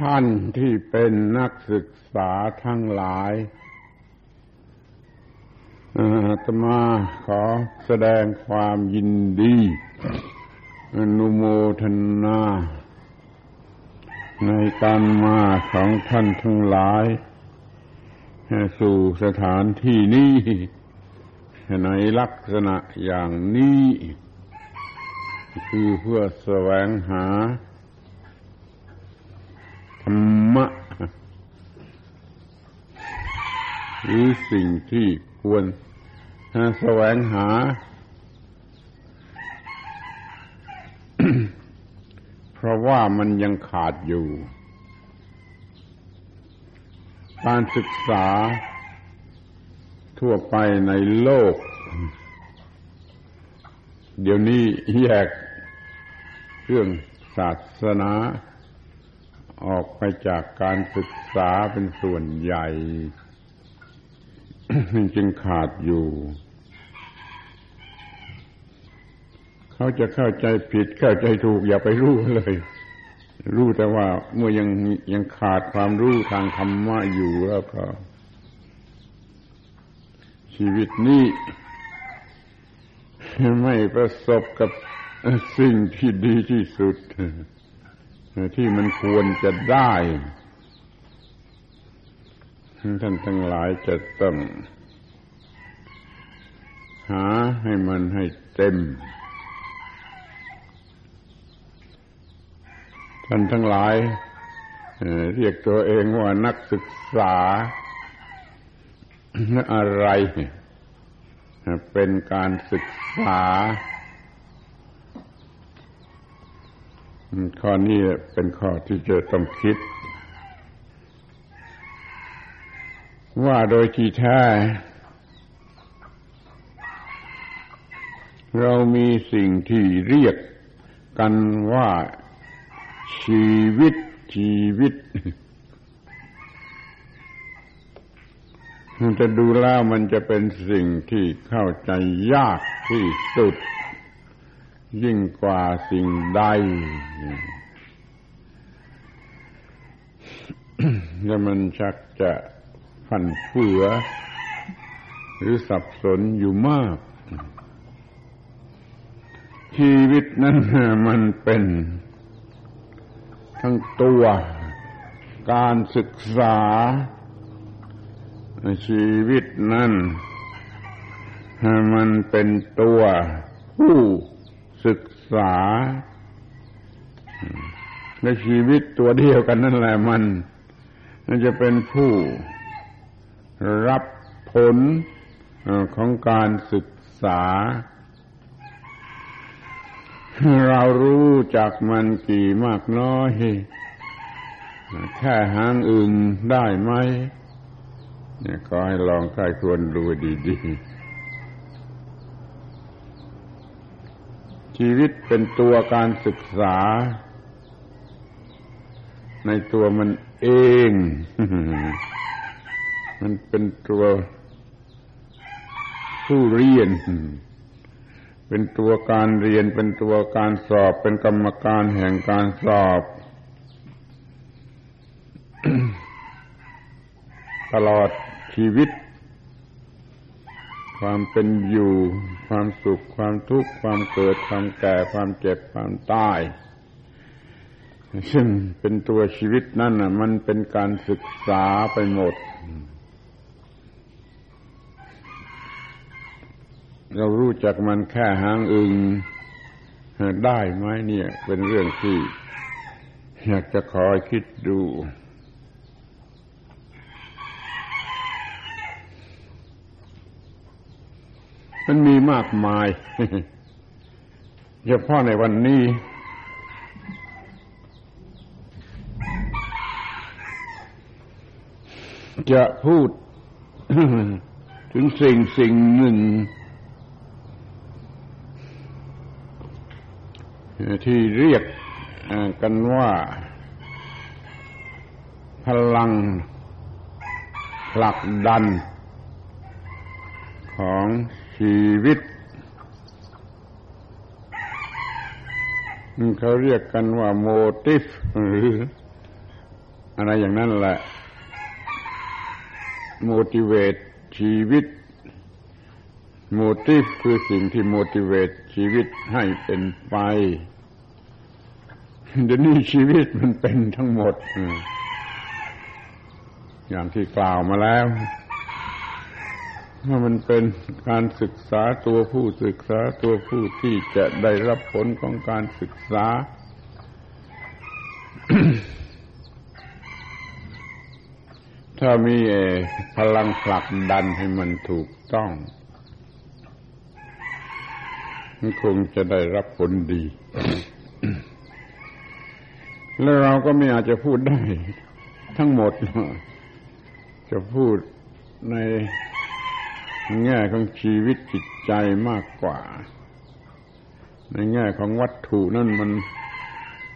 ท่านที่เป็นนักศึกษาทั้งหลายอาตมาขอแสดงความยินดีอนุโมทนา ในการมาของท่านทั้งหลาย สู่สถานที่นี้ในลักษณะอย่างนี้ คือเพื่อแสวงหา รรมะหรือสิ่งที่ควรแสวงหา เพราะว่ามันยังขาดอยู่ การศึกษาทั่วไปในโลก เดี๋ยวนี้แยกเรื่องศาสนา ออกไปจากการศึกษาเป็นส่วนใหญ่ จึงขาดอยู่ เขาจะเข้าใจผิดเข้าใจถูกอย่าไปรู้เลย รู้แต่ว่าเมื่อยังยังขาดความรู้ทางธรรมะอยู่แล้วก็ ชีวิตนี้ไม่ประสบกับสิ่งที่ดีที่สุด ที่มันควรจะได้ ท่านทั้งหลายจะต้องหาให้มันให้เต็ม ท่านทั้งหลายเรียกตัวเองว่านักศึกษาอะไร เป็นการศึกษา ข้อนี้เป็นข้อที่จะต้องคิด ว่าโดยที่แท้เรามีสิ่งที่เรียกกันว่าชีวิตชีวิตมันจะดูแล้วมันจะเป็นสิ่งที่เข้าใจยากที่สุด ยิ่งกว่าสิ่งใดแล้วมันชักจะผันเฟือ หรือสับสนอยู่มาก ชีวิตนั้นมันเป็น ทั้งตัวการศึกษา ชีวิตนั้นมันเป็นตัวผู้ ศึกษาในชีวิตตัวเดียวกันนั่นแหละมันมันจะเป็นผู้รับผลของการศึกษา เรารู้จักมันกี่มากน้อย แค่หางอื่นได้ไหมเนี่ยขอให้ลองใครควรดูดีๆ ชีวิตเป็นตัวการศึกษา ในตัวมันเอง มันเป็นตัวผู้เรียน เป็นตัวการเรียน เป็นตัวการสอบ เป็นกรรมการแห่งการสอบ ตลอดชีวิต ความเป็นอยู่ ความสุข ความทุกข์ ความเกิด ความแก่ ความเจ็บ ความตาย ซึ่งเป็นตัวชีวิตนั่นน่ะมันเป็นการศึกษาไปหมด เรารู้จักมันแค่หางอึงได้ไหมเนี่ย เป็นเรื่องที่อยากจะคอยคิดดู มันมีมากมายเฉพาะในวันนี้ จะพูดถึงสิ่งสิ่งหนึ่ง ที่เรียกกันว่า พลังผลักดันของ ชีวิตเขาเรียกกันว่าโมติฟหรืออะไรอย่างนั้นแหละ motivate ชีวิต motive คือสิ่งที่ motivate ชีวิตให้เป็นไปเดี๋ยวนี้ชีวิตมันเป็นทั้งหมด อย่างที่กล่าวมาแล้ว มันเป็นการศึกษาตัวผู้ศึกษาตัวผู้ที่จะได้รับผลของการศึกษา ถ้ามีพลังผลักดันให้มันถูกต้องมันคงจะได้รับผลดี แล้วเราก็ไม่อาจจะพูดได้ ทั้งหมด จะพูดใน แง่ของชีวิตจิตใจมากกว่า ในแง่ของวัตถุนั่นมัน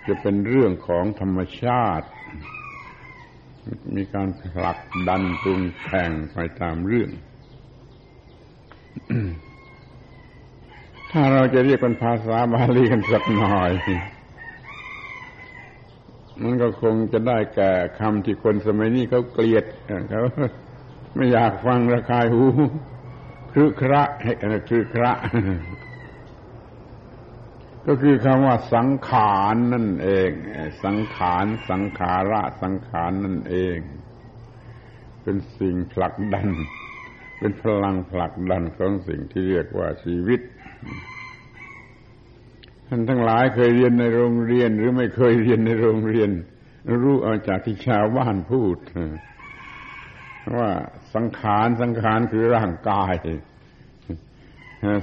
จะเป็นเรื่องของธรรมชาติ มีการผลักดันปรุงแต่งไปตามเรื่อง ถ้าเราจะเรียกเป็นภาษาบาลีกันสักหน่อย มันก็คงจะได้แก่คำที่คนสมัยนี้เขาเกลียดเขาไม่อยากฟังระคายหู คือคระให้คือคระ ก็คือคำว่าสังขารนั่นเอง สังขาร สังขาระสังขารนั่นเอง เป็นสิ่งผลักดัน เป็นพลังผลักดันของสิ่งที่เรียกว่าชีวิตท่านทั้งหลายเคยเรียนในโรงเรียน หรือไม่เคยเรียนในโรงเรียน รู้เอาจากที่ชาวบ้านพูด ว่าสังขารสังขารคือร่างกาย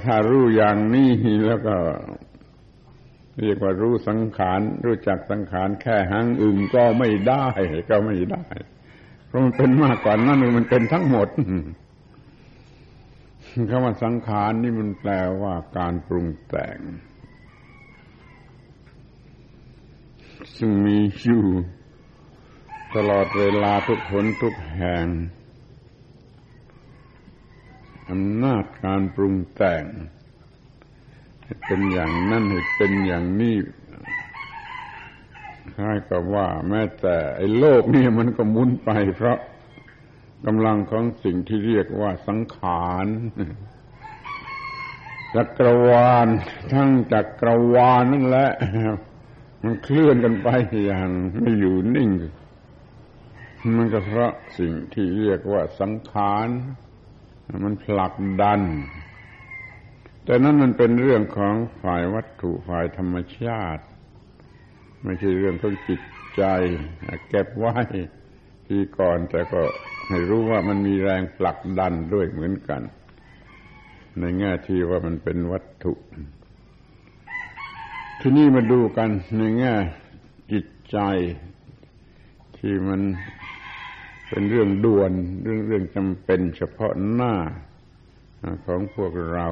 ถ้ารู้อย่างนี้แล้วก็ เรียกว่ารู้สังขาร รู้จักสังขารแค่หังอึ่งก็ไม่ได้ก็ไม่ได้เพราะมันเป็นมากกว่านั้นมันเป็นทั้งหมดคำว่าสังขารนี่มันแปลว่าการปรุงแต่ง ซึ่งมีอยู่ ตลอดเวลาทุกผลทุกแห่งอำนาจการปรุงแต่งเป็นอย่างนั้นเป็นอย่างนี้คล้ายกับว่า แม้แต่ไอ้โลกนี่มันก็มุนไป เพราะกำลังของสิ่งที่เรียกว่าสังขารจักรวาลทั้งจักรวาลนั่นแหละ มันเคลื่อนกันไปอย่างไม่อยู่นิ่ง มันก็เพราะสิ่งที่เรียกว่าสังขารมันผลักดัน แต่นั้นมันเป็นเรื่องของฝ่ายวัตถุฝ่ายธรรมชาติ ไม่ใช่เรื่องของจิตใจ เก็บไว้ที่ก่อนแต่ก็ให้รู้ว่ามันมีแรงผลักดันด้วยเหมือนกัน ในแง่ที่ว่ามันเป็นวัตถุ ที่นี่มาดูกันในแง่จิตใจที่มัน เป็นเรื่องด่วนเรื่องเรื่องจำเป็นเฉพาะหน้าของพวกเรา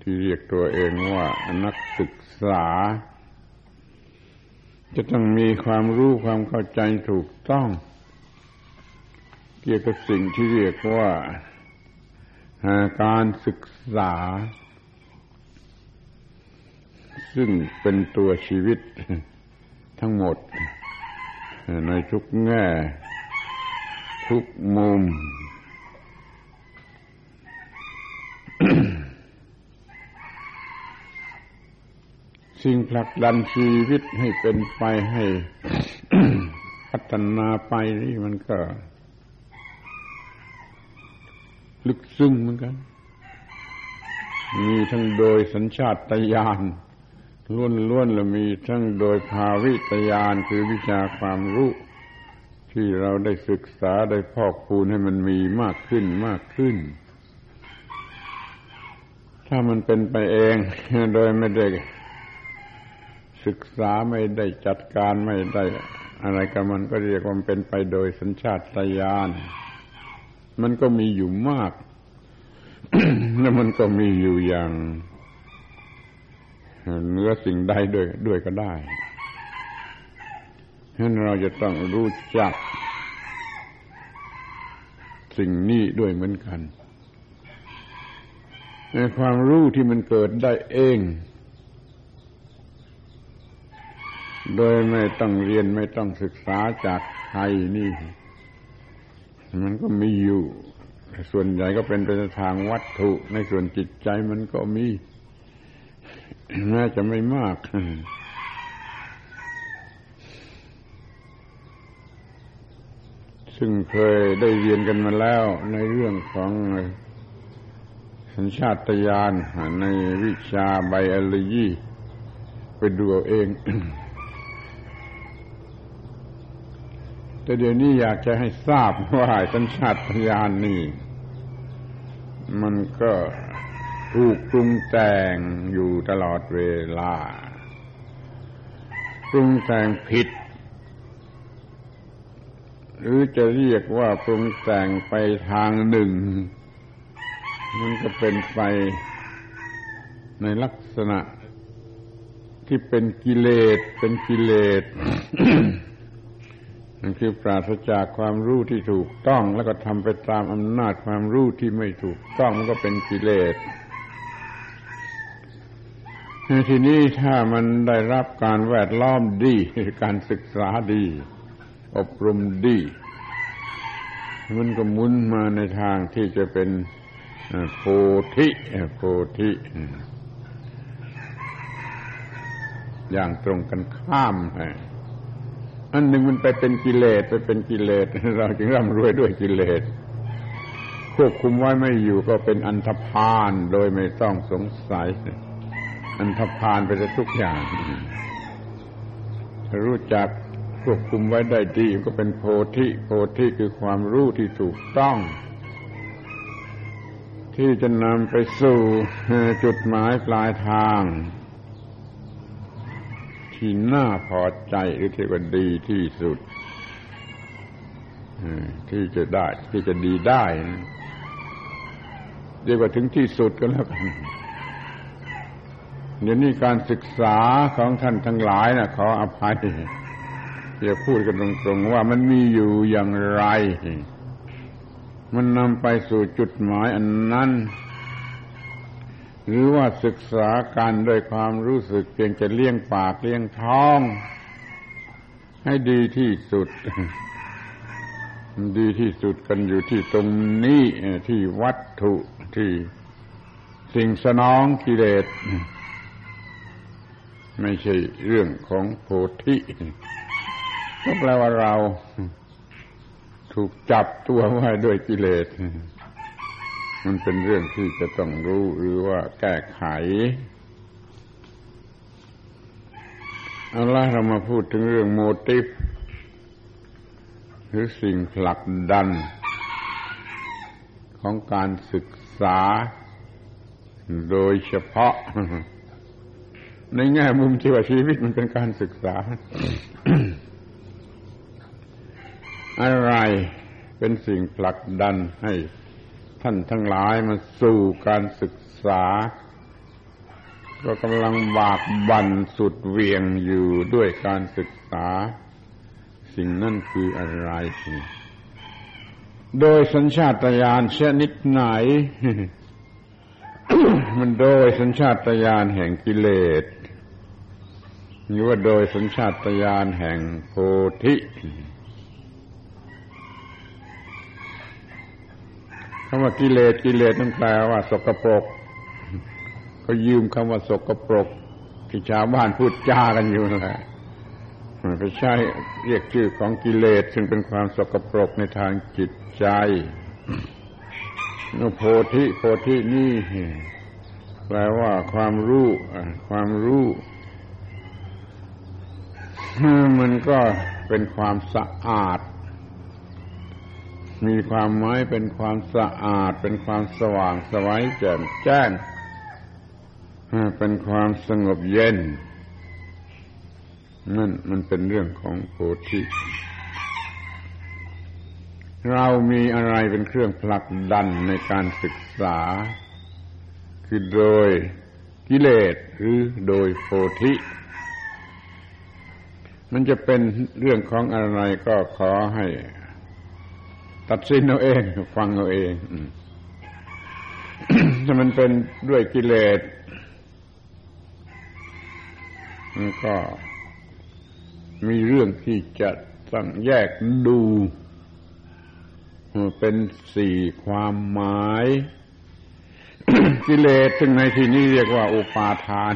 ที่เรียกตัวเองว่านักศึกษา จะต้องมีความรู้ความเข้าใจถูกต้อง เกี่ยวกับสิ่งที่เรียกว่าการศึกษา ซึ่งเป็นตัวชีวิตทั้งหมดในทุกแง่ ทุกมุม สิ่งผลักดันชีวิตให้เป็นไปให้พัฒนาไปนี่มันก็ ลึกซึ้งเหมือนกัน มีทั้งโดยสัญชาตญาณล้วนๆและมีทั้งโดยภาวิตญาณคือวิชาความรู้ ที่เราได้ศึกษาได้พอกพูนให้มันมีมากขึ้นมากขึ้น ถ้ามันเป็นไปเอง โดยไม่ได้ศึกษาไม่ได้จัดการไม่ได้ อะไรกับมันก็เรียกว่าเป็นไปโดยสัญชาตญาณมันก็มีอยู่มาก แล้วมันก็มีอยู่อย่างเนื้อสิ่งใดด้วยด้วยก็ได้ นั้นเราจะต้องรู้จัก สิ่งนี้ด้วยเหมือนกันในความรู้ที่มันเกิดได้เอง โดยไม่ต้องเรียนไม่ต้องศึกษาจากใครนี่ มันก็มีอยู่ ส่วนใหญ่ก็เป็นไปในทางวัตถุ ในส่วนจิตใจมันก็มีแม้จะไม่มาก ซึ่งเคยได้เรียนกันมาแล้วในเรื่องของสัญชาตญาณในวิชาไบโอโลยีไปดูเอาเอง แต่เดี๋ยวนี้อยากจะให้ทราบว่าสัญชาตญาณนี่ มันก็ถูกปรุงแต่งอยู่ตลอดเวลา ปรุงแต่งผิด หรือจะเรียกว่าปรุงแต่งไปทางหนึ่ง มันก็เป็นไปในลักษณะที่เป็นกิเลสเป็นกิเลสนั่นคือปราศจากความรู้ที่ถูกต้อง แล้วก็ทำไปตามอำนาจความรู้ที่ไม่ถูกต้องมันก็เป็นกิเลสทีนี้ถ้ามันได้รับการแวดล้อมดีการศึกษาดี อบรมดี มันก็มุนมาในทางที่จะเป็นโพธิโพธิอย่างตรงกันข้ามอันหนึ่งมันไปเป็นกิเลสไปเป็นกิเลสเราจึงร่ำรวยด้วยกิเลสควบคุมไว้ไม่อยู่ก็เป็นอันธพาลโดยไม่ต้องสงสัย อันธพาลไปทุกอย่าง รู้จัก ควบคุมไว้ได้ดีก็เป็นโพธิโพธิคือความรู้ที่ถูกต้อง ที่จะนำไปสู่จุดหมายปลายทาง ที่น่าพอใจหรือที่ว่าดีที่สุดที่จะได้ ที่จะดีได้เรียกว่าถึงที่สุดก็แล้วกันเดี๋ยวนี้การศึกษาของท่านทั้งหลายนะขออภัย จะพูดกันตรงๆว่ามันมีอยู่อย่างไร มันนำไปสู่จุดหมายอันนั้น หรือว่าศึกษาการด้วยความรู้สึกเพียงจะเลี้ยงปากเลี้ยงท้อง ให้ดีที่สุด ดีที่สุดกันอยู่ที่ตรงนี้ที่วัตถุที่สิ่งสนองกิเลสไม่ใช่เรื่องของโพธิ ก็แปลว่าเรา ถูกจับตัวไว้ด้วยกิเลส มันเป็นเรื่องที่จะต้องรู้หรือว่าแก้ไขเอาละเรามาพูดถึงเรื่องโมติฟหรือสิ่งผลักดัน ของการศึกษา โดยเฉพาะ ในแง่มุมที่ว่าชีวิตมันเป็นการศึกษา อะไรเป็นสิ่งผลักดันให้ท่านทั้งหลายมาสู่การศึกษา ก็กำลังบากบั่นสุดเวียงอยู่ด้วยการศึกษา สิ่งนั่นคืออะไร โดยสัญชาตญาณชนิดไหน มันโดยสัญชาตญาณแห่งกิเลสหรือว่าโดยสัญชาตญาณแห่งโพธิ คำว่ากิเลสกิเลสนั่นแปลว่าสกปรกเขายืมคำว่าสกปรกที่ชาวบ้านพูดจากันอยู่นั่นแหละไปใช้เรียกชื่อของกิเลสซึ่งเป็นความสกปรกในทางจิตใจโพธิโพธินี่แปลว่าความรู้ความรู้มันก็เป็นความสะอาด มีความหมายเป็นความสะอาด เป็นความสว่างสวัยแจ่มแจ้ง เป็นความสงบเย็น นั่นมันเป็นเรื่องของโพธิเรามีอะไรเป็นเครื่องผลักดันในการศึกษา คือโดยกิเลสหรือโดยโพธิ มันจะเป็นเรื่องของอะไรก็ขอให้ ตัดสินเอาเอง ฟังเอาเองถ้ามันเป็นด้วยกิเลสมันก็มีเรื่องที่จะต้องแยกดู เป็นสี่ความหมาย กิเลสซึ่งในที่นี้เรียกว่าอุปาทาน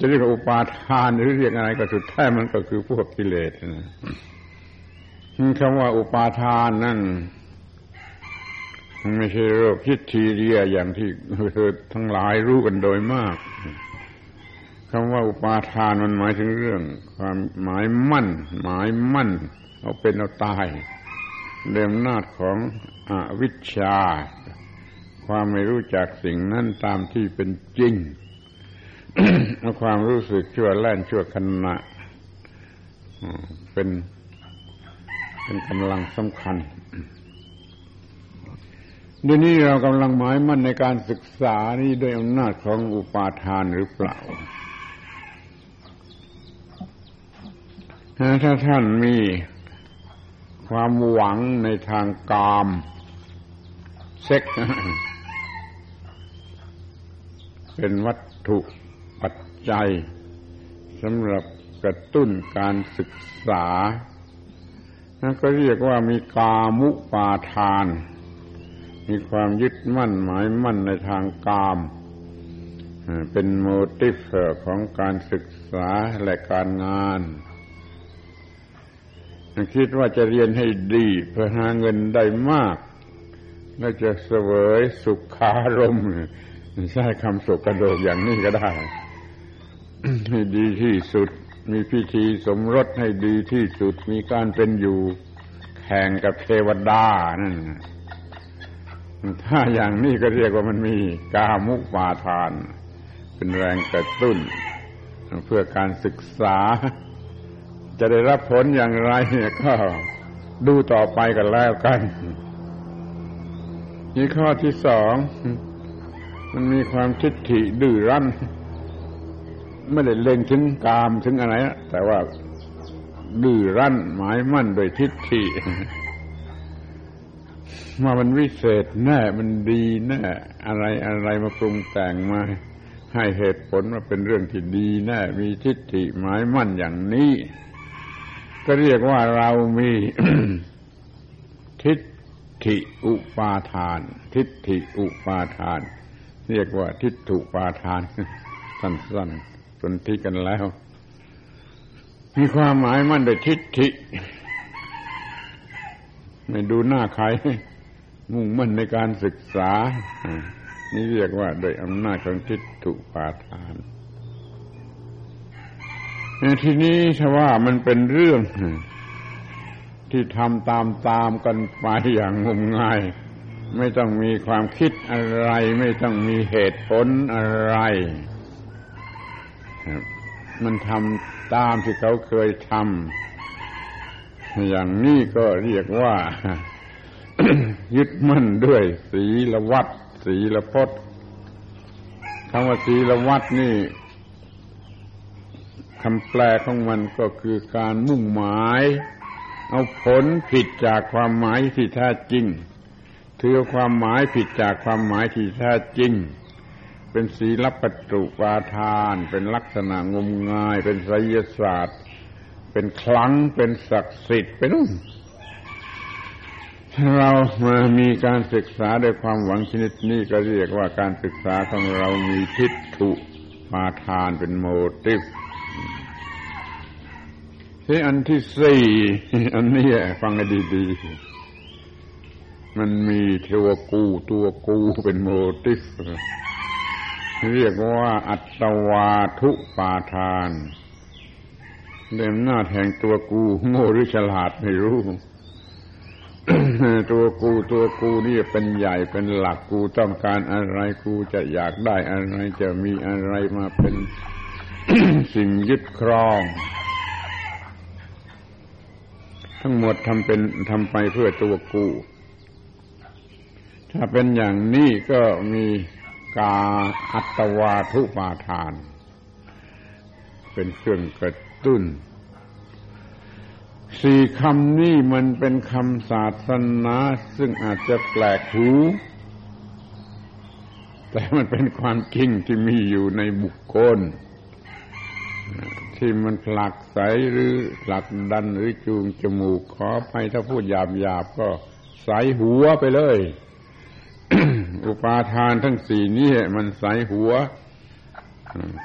จะเรียกว่าอุปาทานหรือเรียกอะไรก็สุดท้ายมันก็คือพวกกิเลสนะ คำว่าอุปาทานนั่นไม่ใช่โรคคิดทีเรียอย่างที่เธอทั้งหลายรู้กันโดยมากคำว่าอุปาทานมันหมายถึงเรื่อง ความหมายมั่น หมายมั่น เอาเป็นเอาตายเรื่องนาจของอวิชชา ความไม่รู้จักสิ่งนั้นตามที่เป็นจริงความรู้สึกชั่วแล่นชั่วขณะเป็น เป็นกำลังสำคัญเดี๋ยวนี้เรากำลังหมายมั่นในการศึกษานี้ด้วยอำนาจของอุปาทานหรือเปล่า ถ้าท่านมีความหวังในทางกามเซ็กเป็นวัตถุปัจจัยสำหรับกระตุ้นการศึกษา นั่นก็เรียกว่ามีกามุปาทาน มีความยึดมั่นหมายมั่นในทางกาม เป็นโมติฟของการศึกษาและการงานคิดว่าจะเรียนให้ดีเพื่อหาเงินได้มาก แล้วจะเสวยสุขารมใช้คำสุกกระโดกอย่างนี้ก็ได้ให้ดีที่สุด มีพิธีสมรสให้ดีที่สุด มีการเป็นอยู่แข่งกับเทวดานั่นถ้าอย่างนี้ก็เรียกว่ามันมีกามุปาทาน เป็นแรงกระตุ้น เพื่อการศึกษา จะได้รับผลอย่างไรก็ดูต่อไปกันแล้วกันนี่ข้อที่สอง มันมีความทิฏฐิดื้อรั้น ไม่ได้เล็งถึงกามถึงอะไรแต่ว่าดื้อรั้นหมายมั่นโดยทิฏฐิมามันวิเศษแน่มันดีแน่อะไรอะไรมาปรุงแต่งมาให้เหตุผลว่าเป็นเรื่องที่ดีแน่มีทิฏฐิหมายมั่นอย่างนี้ ก็เรียกว่าเรามีทิฏฐิอุปาทาน ทิฏฐิอุปาทาน เรียกว่าทิฏฐุปาทานสั้นๆ สนที่กันแล้ว มีความหมายมั่นโดยทิฏฐิไม่ดูหน้าใคร มุ่งมั่นในการศึกษา นี่เรียกว่าโดยอำนาจของทิฏฐุปาทานทีนี้ถ้าว่ามันเป็นเรื่องที่ทำตามตามกันไปอย่างงมงาย ไม่ต้องมีความคิดอะไร ไม่ต้องมีเหตุผลอะไร มันทำตามที่เขาเคยทำอย่างนี้ก็เรียกว่า ยึดมั่นด้วยศีลวัดศีลพจน์คำว่าศีลวัดนี่คำแปลของมันก็คือการมุ่งหมาย เอาผลผิดจากความหมายที่แท้จริงถือความหมายผิดจากความหมายที่แท้จริง เป็นศีลปัจจุปาทาน เป็นลักษณะงมงาย เป็นไสยศาสตร์ เป็นคลังเป็นศักดิ์สิทธิ์เป็นเรามามีการศึกษาด้วยความหวังชนิดนี้ก็เรียกว่าการศึกษาของเรามีทิฏฐุปาทานเป็นโมติฟที่อันที่สี่อันนี้ฟังให้ดีๆมันมีเทวกูตัวกูเป็นโมติฟ เรียกว่าอัตวาทุปาทานเดิมหน้าแห่งตัวกูโง่หรือฉลาดไม่รู้ ตัวกูตัวกูนี่เป็นใหญ่เป็นหลักกูต้องการอะไรกูจะอยากได้อะไรจะมีอะไรมาเป็นสิ่งยึดครอง ทั้งหมดทำเป็นทำไปเพื่อตัวกู ถ้าเป็นอย่างนี้ก็มี กาอัตวาทุปาทาน เป็นเครื่องกระตุ้นสี่คำนี้มันเป็นคำศาสนา ซึ่งอาจจะแปลกหู แต่มันเป็นความจริงที่มีอยู่ในบุคคล ที่มันผลักใสหรือผลักดันหรือจูงจมูกขอไปถ้าพูดหยาบหยาบก็ใสหัวไปเลย อุปาทานทั้งสี่นี้มันใสหัว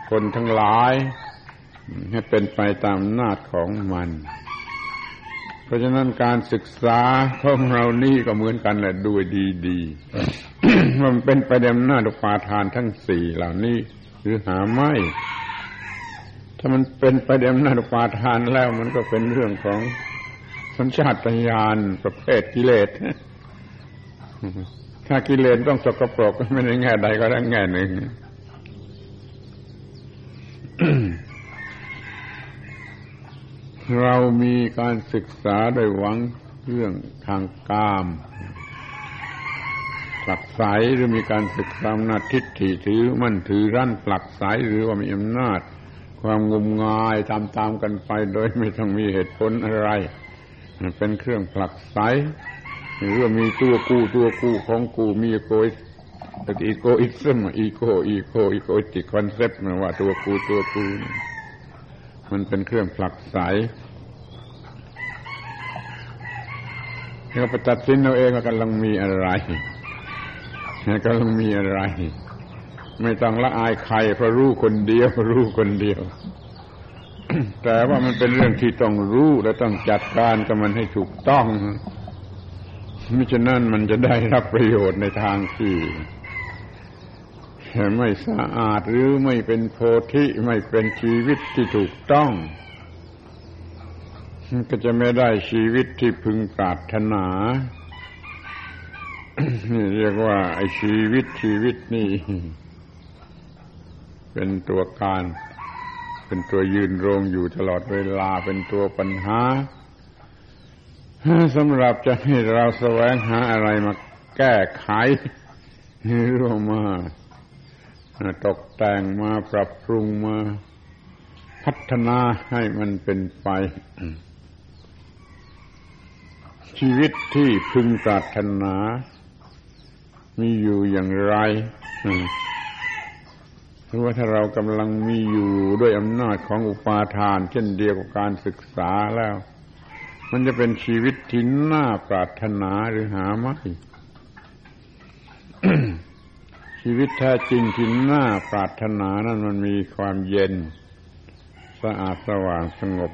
คนทั้งหลาย ให้เป็นไปตามนาจของมัน เพราะฉะนั้นการศึกษาของเรานี่ก็เหมือนกันแหละด้วยดีๆมันเป็นไปตามนาจอุปาทานทั้งสี่เหล่านี้หรือหาไม่ ถ้ามันเป็นไปตามนาจอุปาทานแล้วมันก็เป็นเรื่องของสัญชาตญาณประเภทกิเลส ถ้ากิเลสต้องสกปรกไม่ได้แง่ใดก็ได้แง่หนึ่งเรามีการศึกษาโดยหวังเรื่องทางกามผลักไสหรือมีการศึกษาอำนาจทิฏฐิถือมันถือรั่นผลักไสหรือว่ามีอำนาจ ความงมงายตามๆกันไปโดยไม่ต้องมีเหตุผลอะไร เป็นเครื่องผลักไส หรือว่ามีตัวกู้ตัวกู้ของกูมีโกยอีโกอิซึมอีโกอีโกอีโกติคอนเซปต์นะว่าตัวกูตัวกูมันเป็นเครื่องผลักไสเราไปตัดสินเราเองว่ากำลังมีอะไรกำลังมีอะไร ไม่ต้องละอายใครเพราะรู้คนเดียว รู้คนเดียว แต่ว่ามันเป็นเรื่องที่ต้องรู้และต้องจัดการกับมันให้ถูกต้อง มิฉะนั้นมันจะได้รับประโยชน์ในทางที่ไม่สะอาดหรือไม่เป็นโพธิไม่เป็นชีวิตที่ถูกต้อง ก็จะไม่ได้ชีวิตที่พึงปรารถนาเรียกว่าไอชีวิตชีวิตนี่ เป็นตัวการ เป็นตัวยืนโรงอยู่ตลอดเวลาเป็นตัวปัญหา สำหรับจะให้เราแสวงหาอะไรมาแก้ไขหรือมาตกแต่งมาปรับปรุงมาพัฒนาให้มันเป็นไป ชีวิตที่พึงปรารถนา มีอยู่อย่างไรหรือว่าถ้าเรากำลังมีอยู่ด้วยอำนาจของอุปาทาน เช่นเดียวกับการศึกษาแล้ว มันจะเป็นชีวิตที่น่าปรารถนาหรือหาไม่ ชีวิตแท้จริงที่น่าปรารถนานั้นมันมีความเย็น สะอาดสว่างสงบ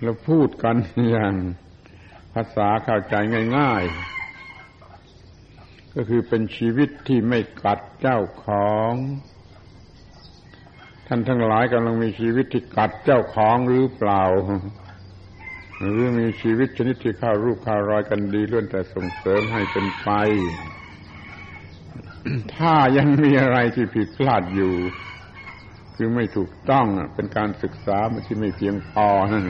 แล้วพูดกันอย่างภาษาเข้าใจง่าย ๆ ก็คือเป็นชีวิตที่ไม่กัดเจ้าของ ท่านทั้งหลายกำลังมีชีวิตที่กัดเจ้าของหรือเปล่า หรือมีชีวิตชนิดที่ข้ารูปข้ารอยกันดีล้วนแต่ส่งเสริมให้เป็นไป ถ้ายังมีอะไรที่ผิดพลาดอยู่ คือไม่ถูกต้องเป็นการศึกษาที่ไม่เพียงพอนั่น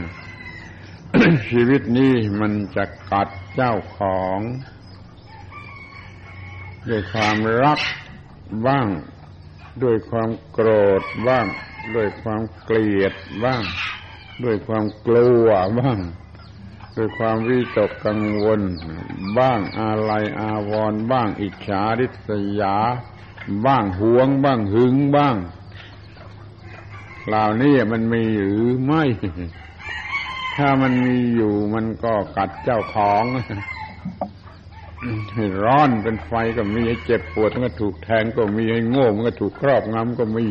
ชีวิตนี้มันจะกัดเจ้าของ ด้วยความรักบ้าง ด้วยความโกรธบ้าง ด้วยความเกลียดบ้าง ด้วยความกลัวบ้าง ด้วยความวิตกกังวล บ้างอาลัยอาวรบ้างอิจฉาริษยา บ้างหวงบ้างหึงบ้างเหล่านี้มันมีหรือไม่ ถ้ามันมีอยู่มันก็กัดเจ้าของ ให้ร้อนเป็นไฟก็มีให้เจ็บปวดมันก็ถูกแทงก็มีให้โง่มันก็ถูกครอบงำก็มี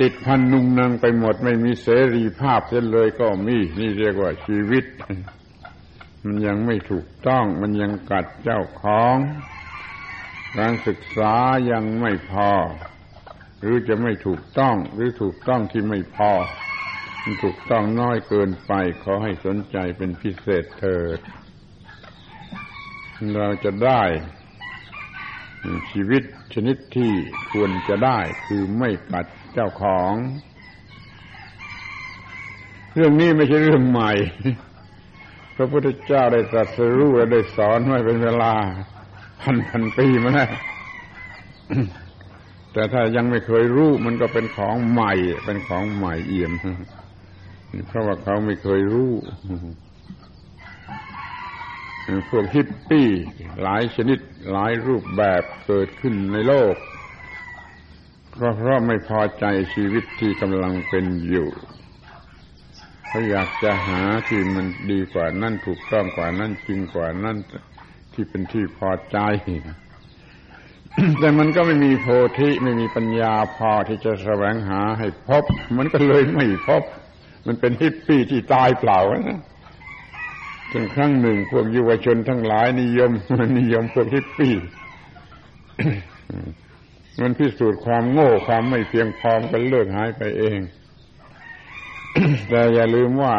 ติดพันนุ่งนางไปหมดไม่มีเสรีภาพเสียเลยก็มี นี่เรียกว่าชีวิต มันยังไม่ถูกต้อง มันยังกัดเจ้าของ การศึกษายังไม่พอ หรือจะไม่ถูกต้อง หรือถูกต้องที่ไม่พอ มันถูกต้องน้อยเกินไป ขอให้สนใจเป็นพิเศษเถิด เราจะได้ชีวิตชนิดที่ควรจะได้คือไม่กัดเจ้าของ เรื่องนี้ไม่ใช่เรื่องใหม่ พระพุทธเจ้าได้ตรัสรู้และได้สอนไว้เป็นเวลาพันพันปีมาแล้วแต่ถ้ายังไม่เคยรู้มันก็เป็นของใหม่ เป็นของใหม่เอี่ยม เพราะว่าเขาไม่เคยรู้ พวกฮิปปี้หลายชนิดหลายรูปแบบเกิดขึ้นในโลกก็เพราะไม่พอใจชีวิตที่กำลังเป็นอยู่เขาอยากจะหาที่มันดีกว่านั่นถูกต้องกว่านั่นจริงกว่านั่นที่เป็นที่พอใจ แต่มันก็ไม่มีโพธิไม่มีปัญญาพอที่จะแสวงหาให้พบ มันก็เลยไม่พบ มันเป็นฮิปปี้ที่ตายเปล่านะ จนครั้งหนึ่งพวกเยาวชนทั้งหลายนิยมนิยมพวกฮิปปี้มันพิสูจน์ความโง่ความไม่เพียงพอก็เลิกหายไปเอง แต่อย่าลืมว่า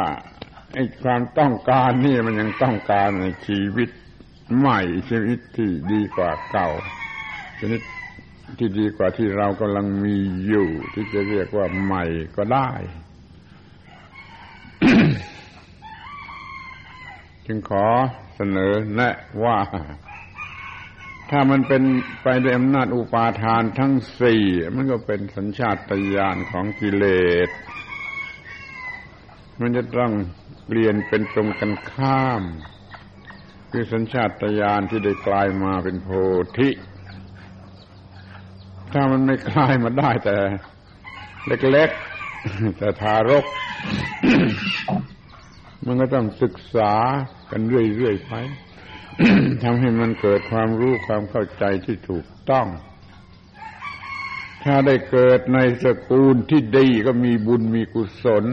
ไอ้ความต้องการนี่มันยังต้องการในชีวิตใหม่ชีวิตที่ดีกว่าเก่าชีวิตที่ดีกว่าที่เรากำลังมีอยู่ ที่จะเรียกว่าใหม่ก็ได้ จึงขอเสนอแนะว่า ถ้ามันเป็นไปด้วยอำนาจอุปาทานทั้งสี่ มันก็เป็นสัญชาตญาณของกิเลส มันจะต้องเปลี่ยนเป็นตรงกันข้าม คือสัญชาตญาณที่ได้กลายมาเป็นโพธิ ถ้ามันไม่กลายมาได้แต่ เล็กๆ แต่ทารก มันก็ต้องศึกษากันเรื่อยๆไปทำให้มันเกิดความรู้ความเข้าใจที่ถูกต้อง ถ้าได้เกิดในสกุลที่ดีก็มีบุญมีกุศล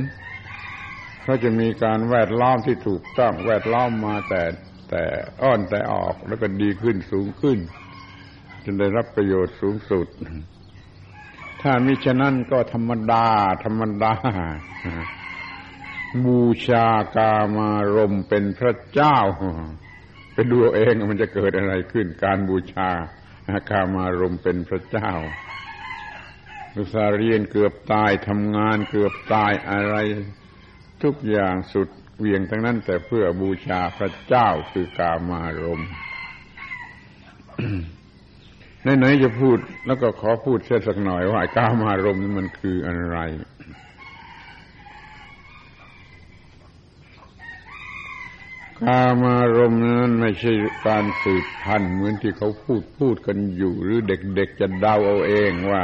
เขาจะมีการแวดล้อมที่ถูกต้อง แวดล้อมมาแต่แต่อ้อนแต่ออกแล้วก็ดีขึ้นสูงขึ้น จนได้รับประโยชน์สูงสุด ถ้ามิฉะนั้นก็ธรรมดา ธรรมดา บูชากามารมเป็นพระเจ้า ไปดูเองมันจะเกิดอะไรขึ้น การบูชาอาคามารมเป็นพระเจ้าลุสาเรียนเกือบตายทำงานเกือบตายอะไร ทุกอย่างสุดเวียงทั้งนั้น แต่เพื่อบูชาพระเจ้าคือกามารมไหนๆจะพูดแล้วก็ขอพูดเสียสักหน่อยว่ากามารมนี่มันคืออะไร กามารมณ์นั้นไม่ใช่การสืบพันธุ์เหมือนที่เขาพูดพูดกันอยู่ หรือเด็กๆจะเดาเอาเองว่า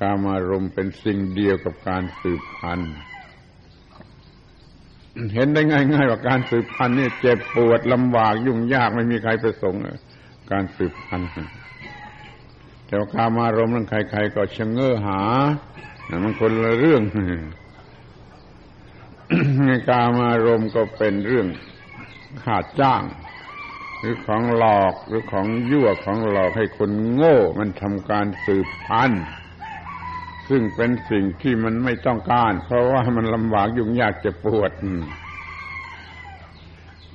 กามารมณ์เป็นสิ่งเดียวกับการสืบพันธุ์เห็นได้ง่าย ๆ ว่าการสืบพันธุ์นี่เจ็บปวดลำบากยุ่งยากไม่มีใครประสงค์การสืบพันธุ์แต่ว่ากามารมณ์นั้นใคร ๆ ก็ชะเง้อหามันคนละเรื่องกามารมณ์ก็เป็นเรื่อง ขาดจ้าง หรือของหลอกหรือของยั่วของหลอกให้คนโง่ มันทำการสืบพันธุ์ซึ่งเป็นสิ่งที่มันไม่ต้องการ เพราะว่ามันลำบากยุ่งยากจะปวด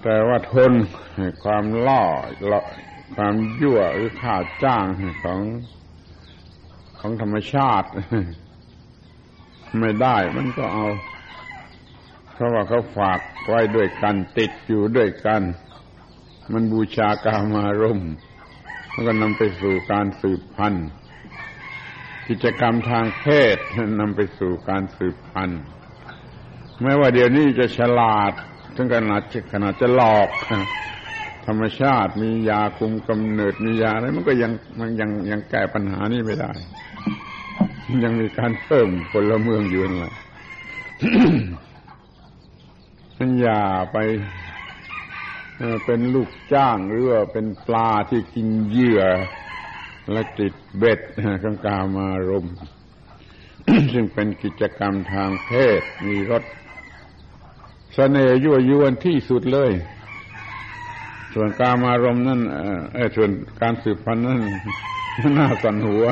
แต่ว่าทนความล่อความยั่วหรือขาดจ้างของของธรรมชาติ ไม่ได้มันก็เอา เพราะว่าเขาฝากไว้ด้วยกันติดอยู่ด้วยกัน มันบูชากามารมมันก็นำไปสู่การสืบพันธุ์กิจกรรมทางเพศนำไปสู่การสืบพันธุ์แม้ว่าเดี๋ยวนี้จะฉลาดถึงขนาดขนาดจะหลอกธรรมชาติมียาคุมกำเนิดมียาอะไรมันก็ยังมันยังยังแก้ปัญหานี้ไม่ได้ ยังมีการเพิ่มพลเมืองอยู่นั่นแหละันอย่าไปเป็นลูกจ้างหรือว่าเป็นปลาที่กินเหยื่อ และติดเบ็ดกังกามารมซึ่งเป็นกิจกรรมทางเพศมีรสเสน่ห์ยั่วยวนที่สุดเลย ส่วนกามารมนั่นเออส่วนการสืบพันธุ์นั่นน่าสันหัว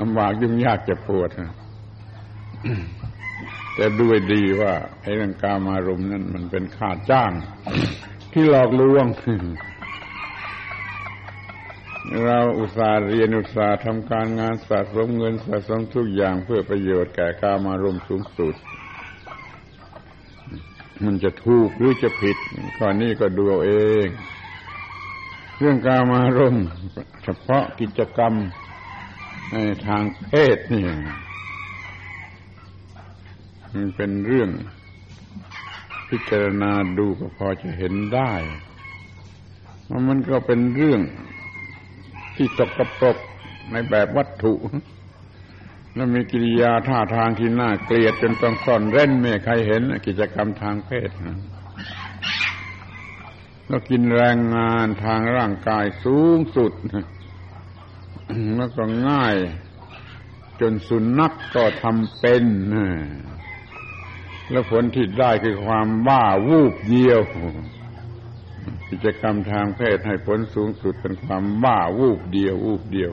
ลำบากยุ่งยากเจ็บปวด แต่ด้วยดีว่าไอ้เรื่องกามารมณ์นั้นมันเป็นค่าจ้าง ที่หลอกลวง เราอุตส่าห์เรียนอุตส่าห์ทำการงานสะสมเงินสะสมทุกอย่างเพื่อประโยชน์แก่กามารมณ์สูงสุด มันจะถูกหรือจะผิดข้อนี้ก็ดูเอาเอง เรื่องกามารมณ์เฉพาะกิจกรรมในทางเพศนี่ มันเป็นเรื่อง พิจารณาดูก็พอจะเห็นได้ว่ามันก็เป็นเรื่องที่ตกกระปรกในแบบวัตถุ แล้วมีกิริยาท่าทางที่น่าเกลียดจนต้องซ่อนเร้นไม่ใครเห็น กิจกรรมทางเพศแล้วกินแรงงานทางร่างกายสูงสุดแล้วก็ง่าย จนสุนัขกก็ทำเป็น แล้วผลที่ได้คือความบ้าวูบเดียว กิจกรรมทางเพศให้ผลสูงสุดเป็นความบ้าวูบเดียว วูบเดียว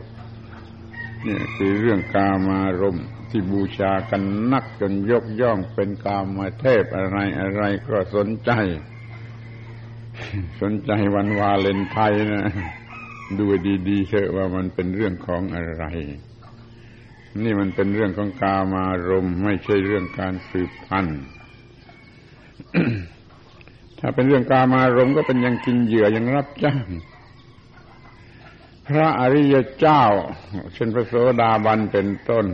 นี่คือเรื่องกามารมที่บูชากันนักจนยกย่องเป็นกามาเทพอะไรอะไรก็สนใจ สนใจวันวาเลนไทน์นะ ดูดีๆเถอะว่ามันเป็นเรื่องของอะไร นี่มันเป็นเรื่องของกามารมไม่ใช่เรื่องการสืบพันธุ์ถ้าเป็นเรื่องกามารมก็เป็นยังกินเหยื่อยังรับจ้างพระอริยเจ้า เช่นพระโสดาบันเป็นต้น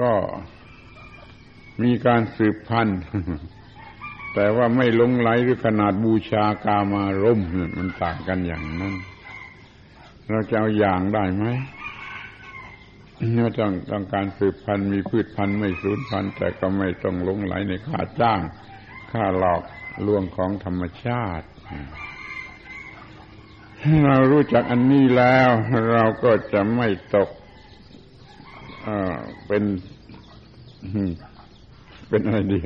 ก็มีการสืบพันธุ์แต่ว่าไม่ลงไหลหรือขนาดบูชากามารมมันต่างกันอย่างนั้น เราจะเอาอย่างได้ไหมเราต้องต้องการสืบพันธุ์มีพืชพันธุ์ไม่สูญพันธุ์แต่ก็ไม่ต้องลงไหลในค่าจ้างค่าหลอกลวงของธรรมชาติ เรารู้จักอันนี้แล้ว เราก็จะไม่ตกเป็นเป็นอะไรดี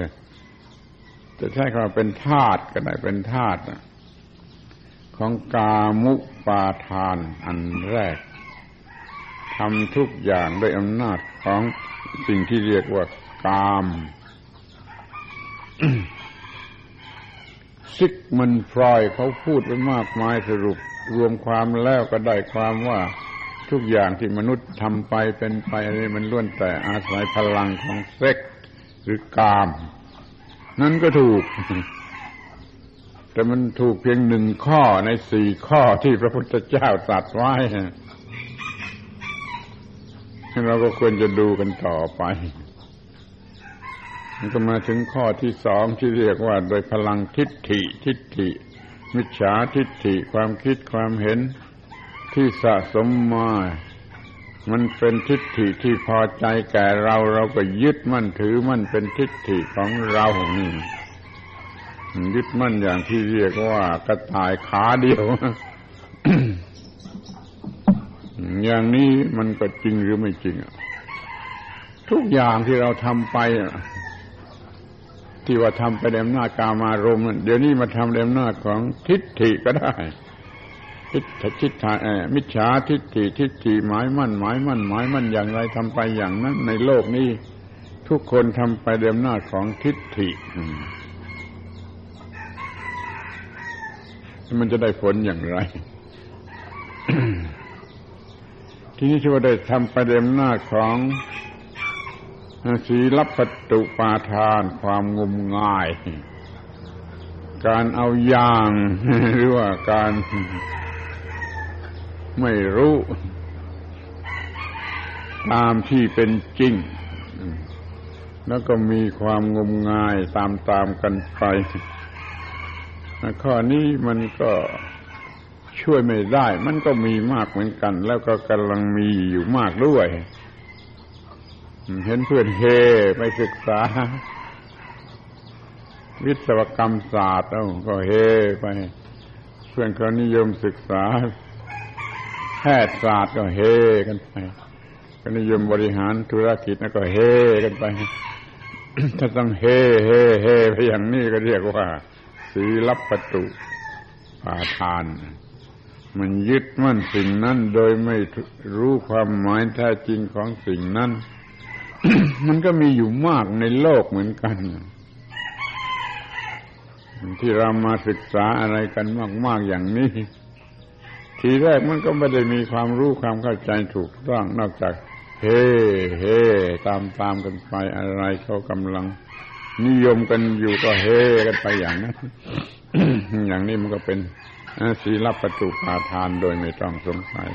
จะใช้คำเป็นธาตุก็ได้เป็นธาตุ ของกามุปาทานอันแรกทำทุกอย่างด้วยอำนาจของสิ่งที่เรียกว่ากามซิกมันฟรอยเขาพูดไปมากมายสรุปรวมความแล้วก็ได้ความว่าทุกอย่างที่มนุษย์ทำไปเป็นไปอะไรมันล้วนแต่อาศัยพลังของเซ็กหรือกาม นั่นก็ถูก แต่มันถูกเพียงหนึ่งข้อในสี่ข้อที่พระพุทธเจ้าตรัสไว้เราก็ควรจะดูกันต่อไปมันก็มาถึงข้อที่สองที่เรียกว่า โดยพลังทิฏฐิทิฏฐิ มิจฉาทิฏฐิความคิดความเห็นที่สะสมมา มันเป็นทิฏฐิที่พอใจแก่เราเราก็ยึดมั่นถือมั่นเป็นทิฏฐิของเรานี่ ยึดมั่นอย่างที่เรียกว่ากระต่ายขาเดียว อย่างนี้มันก็จริงหรือไม่จริง ทุกอย่างที่เราทำไป ที่ว่าทำไปในอำนาจกามารมณ์เดี๋ยวนี้มาทำในอำนาจของทิฏฐิก็ได้ทิฏฐิฏฐามิจฉาทิฏฐิทิฏฐิหมายมั่นหมายมั่นหมายมั่นอย่างไรทำไปอย่างนั้น ในโลกนี้ ทุกคนทำไปในอำนาของทิฏฐิ มันจะได้ผลอย่างไร ทีนี้ที่ว่าได้ทำไปในอำนาของศีลปัตุปาทานความงมงาย การเอาอย่าง หรือว่าการไม่รู้ ตามที่เป็นจริง แล้วก็มีความงมงายตามตามกันไป ข้อนี้มันก็ช่วยไม่ได้ มันก็มีมากเหมือนกัน แล้วก็กำลังมีอยู่มากด้วย เห็นเพื่อนเฮไปศึกษา วิศวกรรมศาสตร์แล้วก็เฮไป เพื่อนเขานิยมศึกษา แพทยศาสตร์ก็เฮกันไปก็นิยมบริหารธุรกิจแล้วก็เฮกันไป ถ้าต้องเฮเฮเฮไปอย่างนี้ก็เรียกว่า สีลับประตูปาทาน มันยึดมั่นสิ่งนั้นโดยไม่รู้ความหมายแท้จริงของสิ่งนั้น มันก็มีอยู่มากในโลกเหมือนกัน ที่เรามาศึกษาอะไรกันมาก ๆ อย่างนี้ ทีแรกมันก็ไม่ได้มีความรู้ความเข้าใจถูกต้องนอกจาก เฮ่เฮ่ตามตามกันไปอะไรเขากำลัง นิยมกันอยู่ก็เฮกันไปอย่างนั้นอย่างนี้มันก็เป็นศีลประตูปาทานโดยไม่ต้องสงสัย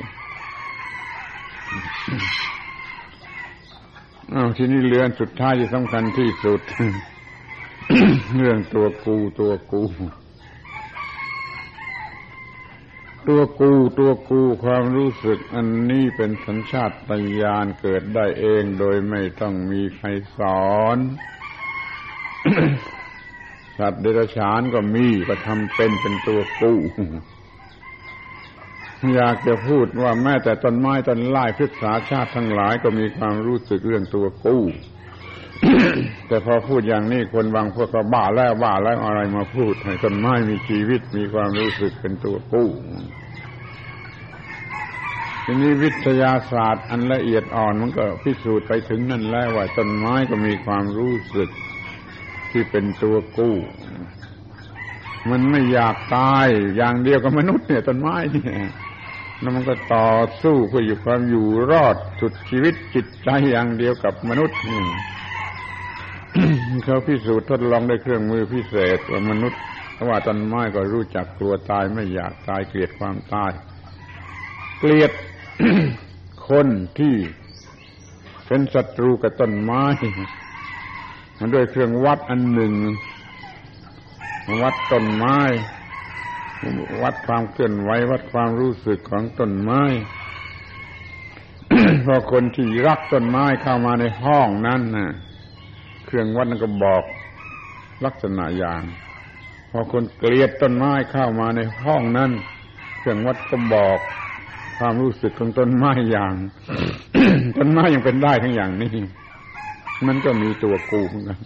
อาทีนี้เรือนสุดท้ายที่สำคัญที่สุด เรื่องตัวกูตัวกู ตัวกูตัวกูความรู้สึกอันนี้เป็นสัญชาตญาณเกิดได้เองโดยไม่ต้องมีใครสอน สัตว์เดรัจฉานก็มีก็ทำเป็นเป็นตัวกูอยากจะพูดว่าแม้แต่ต้นไม้ต้นไม้พฤกษาชาติทั้งหลายก็มีความรู้สึกเรื่องตัวกู้แต่พอพูดอย่างนี้คนบางพวกก็บ้าแล้วบ้าแล้วอะไรมาพูดให้ต้นไม้มีชีวิตมีความรู้สึกเป็นตัวกู้ทีนี้วิทยาศาสตร์อันละเอียดอ่อนมันก็พิสูจน์ไปถึงนั่นแล้วว่าต้นไม้ก็มีความรู้สึก ที่เป็นตัวกู้ มันไม่อยากตายอย่างเดียวกับมนุษย์เนี่ยต้นไม้เนี่ยแล้วมันก็ต่อสู้เพื่ออยู่ความอยู่รอดสุดชีวิตจิตใจอย่างเดียวกับมนุษย์นี่เขาพิสูจน์ทดลองด้วยเครื่องมือพิเศษว่ามนุษย์เพราะว่าต้นไม้ก็รู้จักกลัวตายไม่อยากตายเกลียดความตาย เกลียดคนที่เป็นศัตรูกับต้นไม้ มันด้วยเครื่องวัดอันหนึ่ง วัดต้นไม้ วัดความเคลื่อนไหววัดความรู้สึกของต้นไม้พอคนที่รักต้นไม้เข้ามาในห้องนั้นนะเครื่องวัดนั้นก็บอกลักษณะอย่างพอคนเกลียดต้นไม้เข้ามาในห้องนั้นเครื่องวัดก็บอกความรู้สึกของต้นไม้อย่าง ต้นไม้ยังเป็นได้ทั้งอย่างนี้ มันก็มีตัวกูเหมือนกัน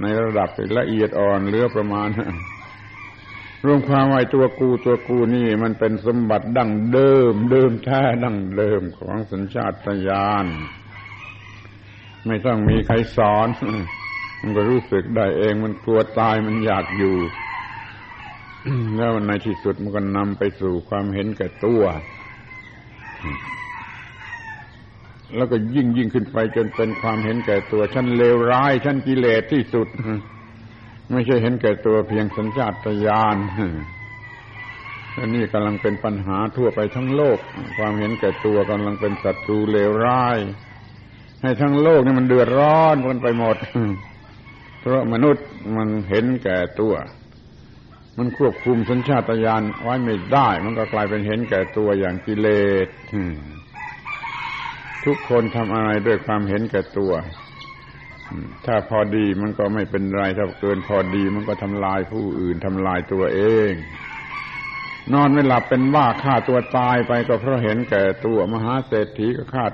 ในระดับละเอียดอ่อนเลือประมาณรวมความว่าตัวกูตัวกูนี่ มันเป็นสมบัติดั้งเดิม เดิมแท้ดั้งเดิมของสัญชาตญาณไม่ต้องมีใครสอน มันก็รู้สึกได้เองมันกลัวตายมันอยากอยู่ แล้วในที่สุดมันก็นำไปสู่ความเห็นแก่ตัว แล้วก็ยิ่งยิ่งขึ้นไปจนเป็นความเห็นแก่ตัวชั้นเลวร้ายชั้นกิเลสที่สุด ไม่ใช่เห็นแก่ตัวเพียงสัญชาตญาณอันนี้กำลังเป็นปัญหาทั่วไปทั้งโลก ความเห็นแก่ตัวกำลังเป็นศัตรูเลวร้าย ให้ทั้งโลกนี่มันเดือดร้อนกันไปหมด เพราะมนุษย์มันเห็นแก่ตัว มันควบคุมสัญชาตญาณไว้ไม่ได้ มันก็กลายเป็นเห็นแก่ตัวอย่างกิเลส ทุกคนทำอะไรด้วยความเห็นแก่ตัว ถ้าพอดีมันก็ไม่เป็นไร ถ้าเกินพอดีมันก็ทำลายผู้อื่นทำลายตัวเอง นอนไม่หลับเป็นว่าฆ่าตัวตายไปก็เพราะเห็นแก่ตัว มหาเศรษฐีก็ฆ่า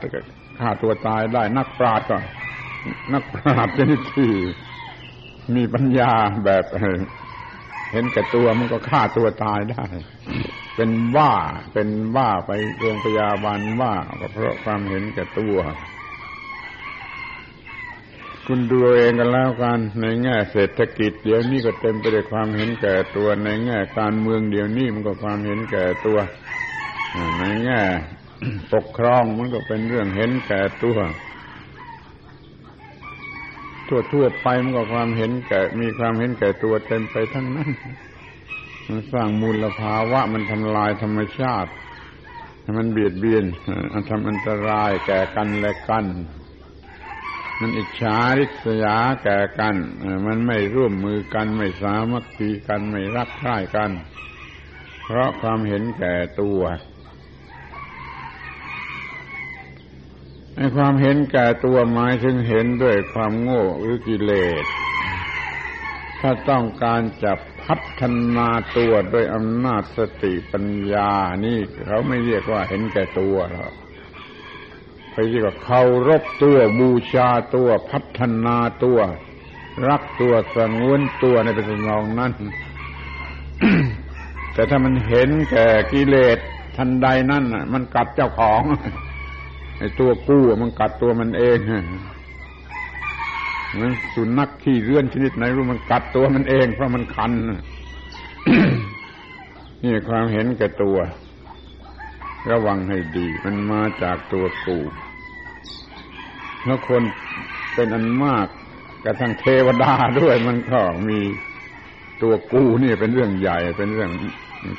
ฆ่าตัวตายได้นักปราชญ์ก็ นักปราชญ์ชนิดที่มีปัญญาแบบเห็นแก่ตัวมันก็ฆ่าตัวตายได้ เป็นว่าเป็นว่าไปโรงพยาบาลว่าก็เพราะความเห็นแก่ตัว คุณดูเองกันแล้วกันในแง่เศรษฐกิจ เดี๋ยวนี้ก็เต็มไปด้วยความเห็นแก่ตัว ในแง่การเมืองเดี๋ยวนี้มันก็ความเห็นแก่ตัวในแง่ปกครองมันก็เป็นเรื่องเห็นแก่ตัวทั่วทั่วไปมันก็ความเห็นแก่มีความเห็นแก่ตัวเต็มไปทั้งนั้น มันสร้างมูลภาวะ มันทำลายธรรมชาติมันเบียดเบียนทำอันตรายแก่กันและกัน มันอิจฉาริษยาแก่กัน มันไม่ร่วมมือกันไม่สามัคคีกันไม่รักใคร่กัน เพราะความเห็นแก่ตัวในความเห็นแก่ตัวหมายถึงเห็นด้วยความโง่หรือกิเลส ถ้าต้องการจะ พัฒนาตัวด้วยอำนาจสติปัญญานี่เขาไม่เรียกว่าเห็นแก่ตัวหรอกไปที่ว่าเคารพตัวบูชาตัวพัฒนาตัว รักตัวสงวนตัวในเป็นนองนั้น แต่ถ้ามันเห็นแก่กิเลสทันใดนั่นมันกัดเจ้าของไอ้ตัวกู้มันกัดตัวมันเองเสุนัขขี้เลื่อนชนิดไหนรู้มันกัดตัวมันเอง เพราะมันคันนี่ความเห็นแก่ตัว ระวังให้ดี มันมาจากตัวกูแล้วคนเป็นอันมากกระทั่งเทวดาด้วยมันก็มีตัวกูนี่เป็นเรื่องใหญ่ เป็นเรื่อง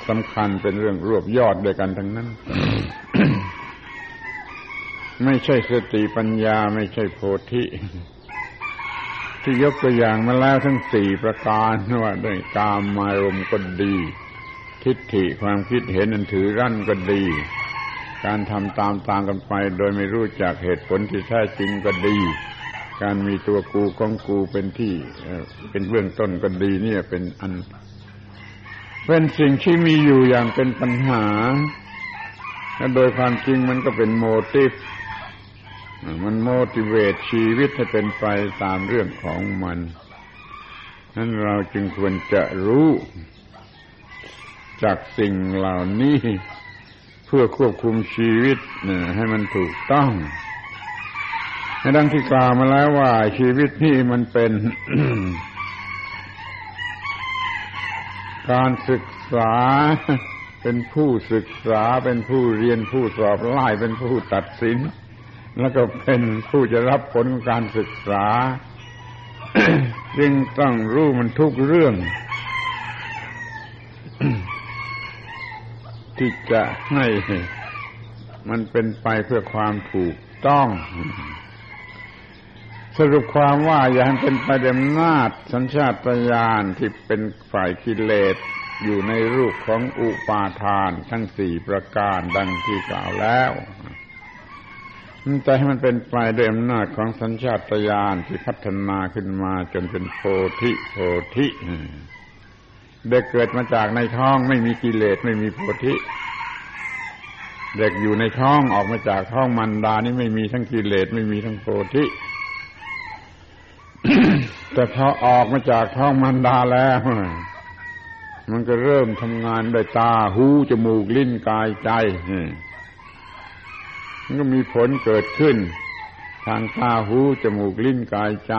สำคัญเป็นเรื่องรวบยอดด้วยกันทั้งนั้น ไม่ใช่สติปัญญาไม่ใช่โพธิ ที่ยกตัวอย่างมาแล้วทั้งสี่ประการว่าด้วยกามมารมก็ดี ทิฏฐิความคิดเห็นอันถือรั้นก็ดี การทำตามตามกันไป โดยไม่รู้จักเหตุผลที่แท้จริงก็ดี การมีตัวกูของกูเป็นที่เป็นเบื้องต้นก็ดีเนี่ยเป็นอัน เป็นสิ่งที่มีอยู่อย่างเป็นปัญหาและโดยความจริงมันก็เป็นโมติฟ มันโมติเวตชีวิตให้เป็นไปตามเรื่องของมัน นั้นเราจึงควรจะรู้ จากสิ่งเหล่านี้ เพื่อควบคุมชีวิตให้มันถูกต้องดังที่กล่าวมาแล้วว่าชีวิตนี่มันเป็นการศึกษาเป็นผู้ศึกษาเป็นผู้เรียนผู้สอบไล่เป็นผู้ตัดสิน แล้วก็เป็นผู้จะรับผลของการศึกษา จึงต้องรู้มันทุกเรื่อง ที่จะให้มันเป็นไปเพื่อความถูกต้อง สรุปความว่าอย่างเป็นไปด้วยนาจสัญชาตญาณที่เป็นฝ่ายกิเลสอยู่ในรูปของอุปาทานทั้งสี่ประการดังที่กล่าวแล้ว แต่ให้มันเป็นไปด้วยอำนาจของสัญชาตญาณที่พัฒนาขึ้นมาจนเป็นโพธิโพธิเด็กเกิดมาจากในท้องไม่มีกิเลสไม่มีโพธิ เด็กอยู่ในท้องออกมาจากท้องมันดานี่ไม่มีทั้งกิเลสไม่มีทั้งโพธิแต่พอออกมาจากท้องมันดาแล้ว มันก็เริ่มทำงานด้วยตาหูจมูกลิ้นกายใจ มันก็มีผลเกิดขึ้น ทางตาหูจมูกลิ้นกายใจ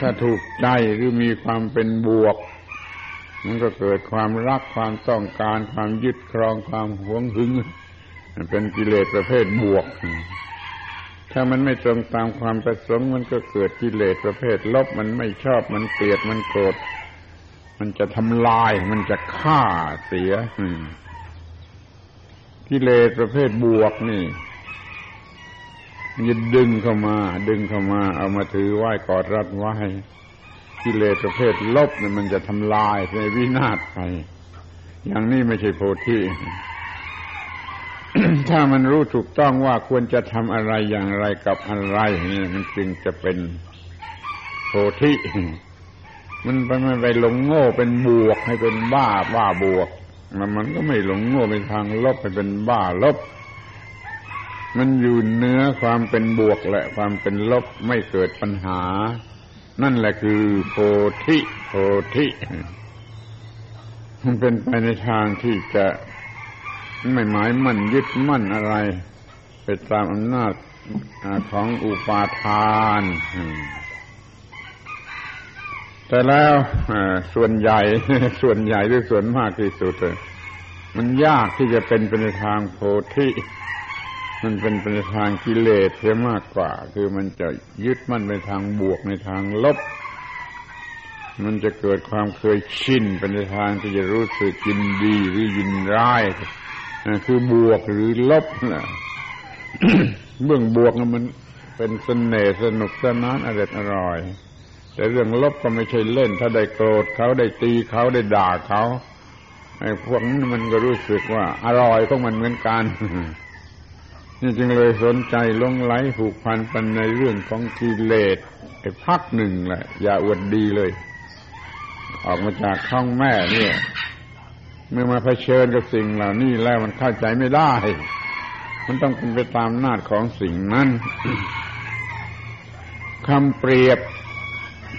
ถ้าถูกใจหรือมีความเป็นบวก มันก็เกิดความรักความต้องการ ความยึดครองความหวงหึงเป็นกิเลสประเภทบวก ถ้ามันไม่ตรงตามความประสงค์มันก็เกิดกิเลสประเภทลบ มันไม่ชอบมันเกลียดมันโกรธ มันจะทำลาย มันจะฆ่าเสีย กิเลสประเภทบวกนี่มันจะดึงเข้ามา ดึงเข้ามา เอามาถือไหว้กอดรัดไว้กิเลสประเภทลบนี่มันจะทำลายในวินาศไป อย่างนี้ไม่ใช่โพธิถ้ามันรู้ถูกต้องว่าควรจะทำอะไรอย่างไรกับอะไรนี่มันจึงจะเป็นโพธิมันไปไม่ไปหลงโง่เป็นบวกให้เป็นบ้าบ้าบวก มันมันก็ไม่หลงโง่เป็นทางลบไปเป็นบ้าลบ มันอยู่เนื้อความเป็นบวกและความเป็นลบไม่เกิดปัญหา นั่นแหละคือโพธิโพธิมันเป็นไปในทางที่จะไม่หมายมั่นยึดมั่นอะไร ไปตามอำนาจของอุปาทาน แต่แล้วส่วนใหญ่ส่วนใหญ่หรือส่วนมากที่สุดมันยากที่จะเป็นเป็นทางโพธิมันเป็นเป็นทางกิเลสเสียมากกว่า คือมันจะยึดมั่นในทางบวกในทางลบ มันจะเกิดความเคยชินเป็นทางที่จะรู้สึกยินดีหรือยินร้ายคือบวกหรือลบนะเบื้องบวกมันเป็นสเสน่ห์สนุกสนานอร่อยอร่อย แต่เรื่องลบก็ไม่ใช่เล่น ถ้าได้โกรธเขาได้ตีเขาได้ด่าเขาไอ้พวกนั้นมันก็รู้สึกว่า อร่อยของมันเหมือนกันนี่จึงเลยสนใจลงไหลผูกพันกันในเรื่องของกิเลสไอ้พักหนึ่งแหละ อย่าอวดดีเลย ออกมาจากท้องแม่เนี่ย เมื่อมาเผชิญกับสิ่งเหล่านี้แล้วมันเข้าใจไม่ได้ มันต้องเป็นไปตามนาจของสิ่งนั้นคำเปรียบ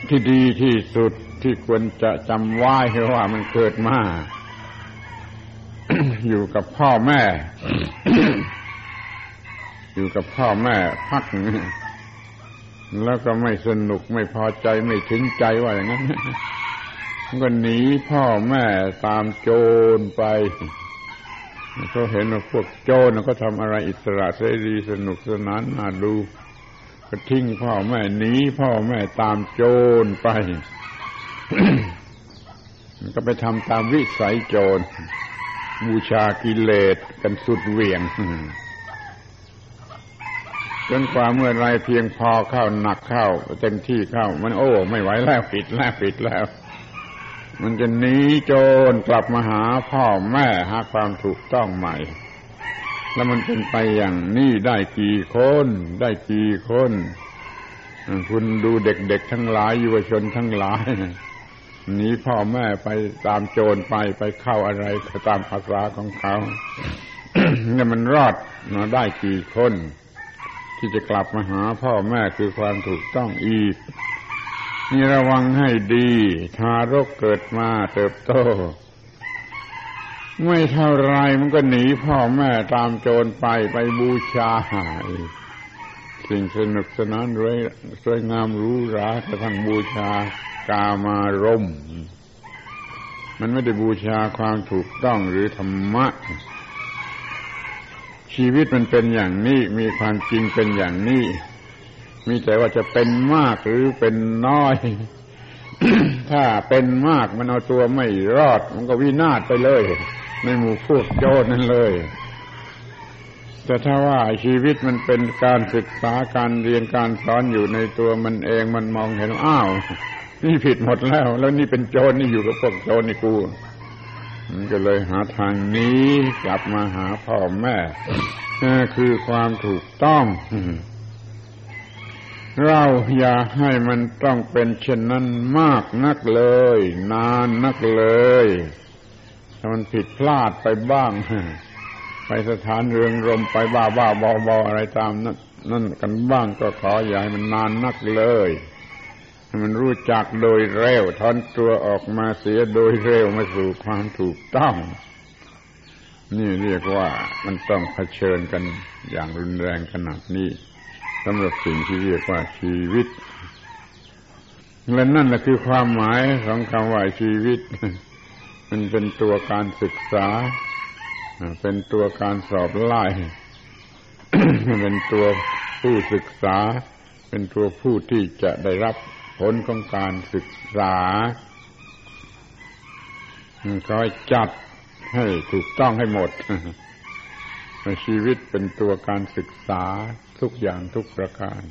ที่ดีที่สุดที่ควรจะจำไว้คือว่ามันเกิดมาอยู่กับพ่อแม่ อยู่กับพ่อแม่พักแล้วก็ไม่สนุกไม่พอใจไม่ถึงใจว่าอย่างนั้นก็หนีพ่อแม่ตามโจรไปเขาเห็นว่าพวกโจรก็ทำอะไรอิสระเสรีสนุกสนานน่าดู ก็ทิ้งพ่อแม่หนีพ่อแม่ตามโจรไปก็ไปทำตามวิสัยโจร บูชากิเลสกันสุดเหวี่ยงจนกว่าเมื่อไรเพียงพอเข้าหนักเข้า เต็มที่เข้า มันโอ้ ไม่ไหวแล้วปิดแล้วปิดแล้ว มันจะหนีโจรกลับมาหาพ่อแม่หาความถูกต้องใหม่ แล้วมันเป็นไปอย่างนี้ได้กี่คน ได้กี่คน คุณดูเด็กๆทั้งหลายยุวชนทั้งหลายหนีพ่อแม่ไปตามโจรไปไปเข้าอะไรตามภาษาของเขาเนี่ยมันรอดมาได้กี่คน ที่จะกลับมาหาพ่อแม่คือความถูกต้องอีกนี่ระวังให้ดี ทารกเกิดมาเติบโต ไม่เท่าไรมันก็หนีพ่อแม่ตามโจรไปไปบูชาหาย สิ่งสนุกสนานรวยสวยงามรู้รากระทั่งบูชากามารมมันไม่ได้บูชาความถูกต้องหรือธรรมะ ชีวิตมันเป็นอย่างนี้มีความจริงเป็นอย่างนี้ มีแต่ว่าจะเป็นมากหรือเป็นน้อยถ้าเป็นมากมันเอาตัวไม่รอด มันก็วินาศไปเลย ในหมู่พวกโจรนั่นเลย แต่ถ้าว่าชีวิตมันเป็นการศึกษาการเรียนการสอนอยู่ในตัวมันเองมันมองเห็นอ้าวนี่ผิดหมดแล้ว แล้วนี่เป็นโจรนี่อยู่กับพวกโจรนี่กูมันก็เลยหาทางนี้กลับมาหาพ่อแม่คือความถูกต้อง เราอย่าให้มันต้องเป็นเช่นนั้นมากนักเลย นานนักเลย ถ้ามันผิดพลาดไปบ้าง ไปสถานเรืองรมไปบ้าบ้าบอบออะไรตามนั้นนั่นกันบ้างก็ขออย่าให้มันนานนักเลยให้มันรู้จักโดยเร็วทอนตัวออกมาเสียโดยเร็วมาสู่ความถูกต้อง นี่เรียกว่ามันต้องเผชิญกันอย่างรุนแรงขนาดนี้สำหรับสิ่งที่เรียกว่าชีวิตและนั่นแหละคือความหมายของคำว่าชีวิต มันเป็นตัวการศึกษา เป็นตัวการสอบไล่เป็นตัวผู้ศึกษา เป็นตัวผู้ที่จะได้รับผลของการศึกษาคอยจัดให้ถูกต้องให้หมด ชีวิตเป็นตัวการศึกษาทุกอย่างทุกประการ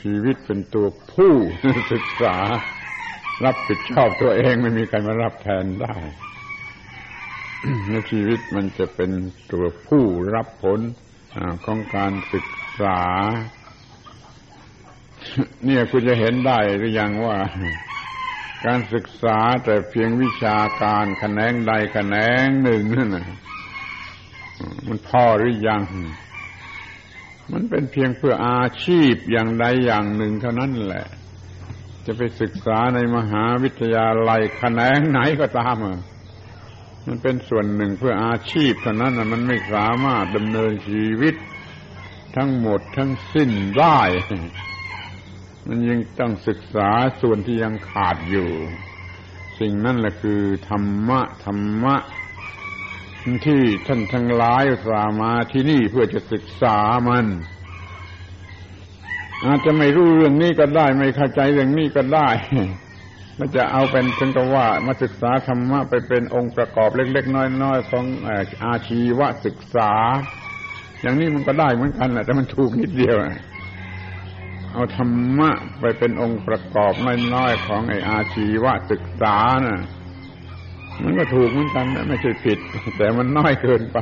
ชีวิตเป็นตัวผู้ศึกษา รับผิดชอบตัวเองไม่มีใครมารับแทนได้ในชีวิตมันจะเป็นตัวผู้รับผลของการศึกษา เนี่ยคุณจะเห็นได้หรือยังว่า การศึกษาแต่เพียงวิชาการแขนงใดแขนงหนึ่งนั่นนะมันพอหรือยัง มันเป็นเพียงเพื่ออาชีพอย่างใดอย่างหนึ่งเท่านั้นแหละ จะไปศึกษาในมหาวิทยาลัยแขนงไหนก็ตามมันเป็นส่วนหนึ่งเพื่ออาชีพเท่านั้นมันไม่สามารถดำเนินชีวิต ทั้งหมดทั้งสิ้นได้ มันยังต้องศึกษาส่วนที่ยังขาดอยู่ สิ่งนั้นแหละคือธรรมะธรรมะที่ท่านทั้งหลายสามาที่นี่เพื่อจะศึกษามัน อาจจะไม่รู้เรื่องนี้ก็ได้ ไม่เข้าใจเรื่องนี้ก็ได้มันจะเอาเป็นถึงกับว่ามาศึกษาธรรมะไปเป็นองค์ประกอบเล็ก ๆ น้อยๆของอาชีวศึกษา อย่างนี้มันก็ได้เหมือนกันแหละแต่มันถูกนิดเดียวเอาธรรมะไปเป็นองค์ประกอบน้อยๆของไออาชีวศึกษาน่ะมันก็ถูกเหมือนกันไม่ใช่ผิด แต่มันน้อยเกินไป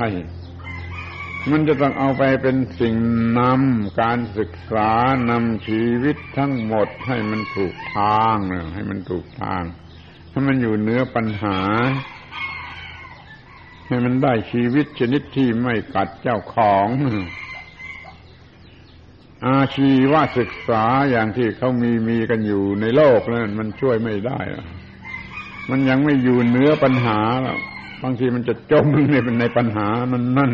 มันจะต้องเอาไปเป็นสิ่งนำการศึกษานำชีวิตทั้งหมดให้มันถูกทางให้มันถูกทาง ให้มันอยู่เหนือปัญหา ให้มันได้ชีวิตชนิดที่ไม่กัดเจ้าของ อาชีวศึกษาอย่างที่เขามีมีกันอยู่ในโลกนั้นมันช่วยไม่ได้ มันยังไม่อยู่เหนือปัญหาแล้วบางทีมันจะจมในในปัญหานั้นนั่น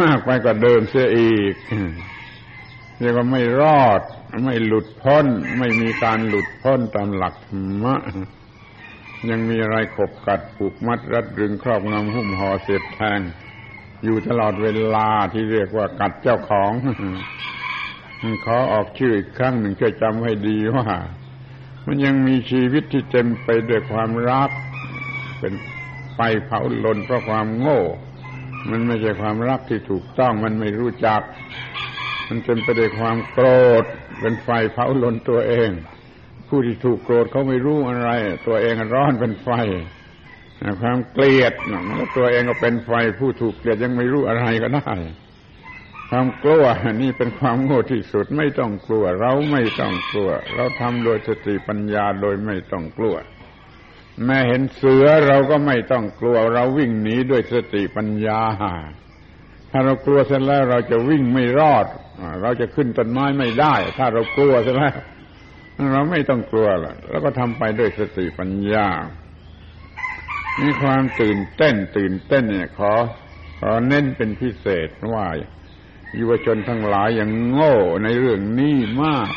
มากไปกว่าเดิมเสียอีกเรียกว่าไม่รอด ไม่หลุดพ้น ไม่มีการหลุดพ้นตามหลักธรรมะยังมีอะไรขบกัดผูกมัดรัดรึงครอบงำหุ้มห่อเสียบแทง อยู่ตลอดเวลาที่เรียกว่ากัดเจ้าของขอออกชื่ออีกครั้งหนึ่งช่วยจำให้ดีว่า มันยังมีชีวิตที่เต็มไปด้วยความรัก เป็นไฟเผาลนเพราะความโง่ มันไม่ใช่ความรักที่ถูกต้องมันไม่รู้จัก มันเป็นไปด้วยความโกรธ เป็นไฟเผาลนตัวเอง ผู้ที่ถูกโกรธเขาไม่รู้อะไร ตัวเองร้อนเป็นไฟความเกลียดตัวเองก็เป็นไฟ ผู้ถูกเกลียดยังไม่รู้อะไรก็ได้ความกลัวนี่เป็นความโง่ที่สุดไม่ต้องกลัว เราไม่ต้องกลัว เราทำโดยสติปัญญาโดยไม่ต้องกลัว แม้เห็นเสือเราก็ไม่ต้องกลัวเราวิ่งหนีด้วยสติปัญญา ถ้าเรากลัวเสร็จแล้วเราจะวิ่งไม่รอด เราจะขึ้นต้นไม้ไม่ได้ ถ้าเรากลัวเสร็จแล้ว เราไม่ต้องกลัวละแล้วก็ทำไปด้วยสติปัญญามีความตื่นเต้น ตื่นเต้นเนี่ยขอขอเน้นเป็นพิเศษว่ายุวชนทั้งหลายย่างโง่ในเรื่องนี้มาก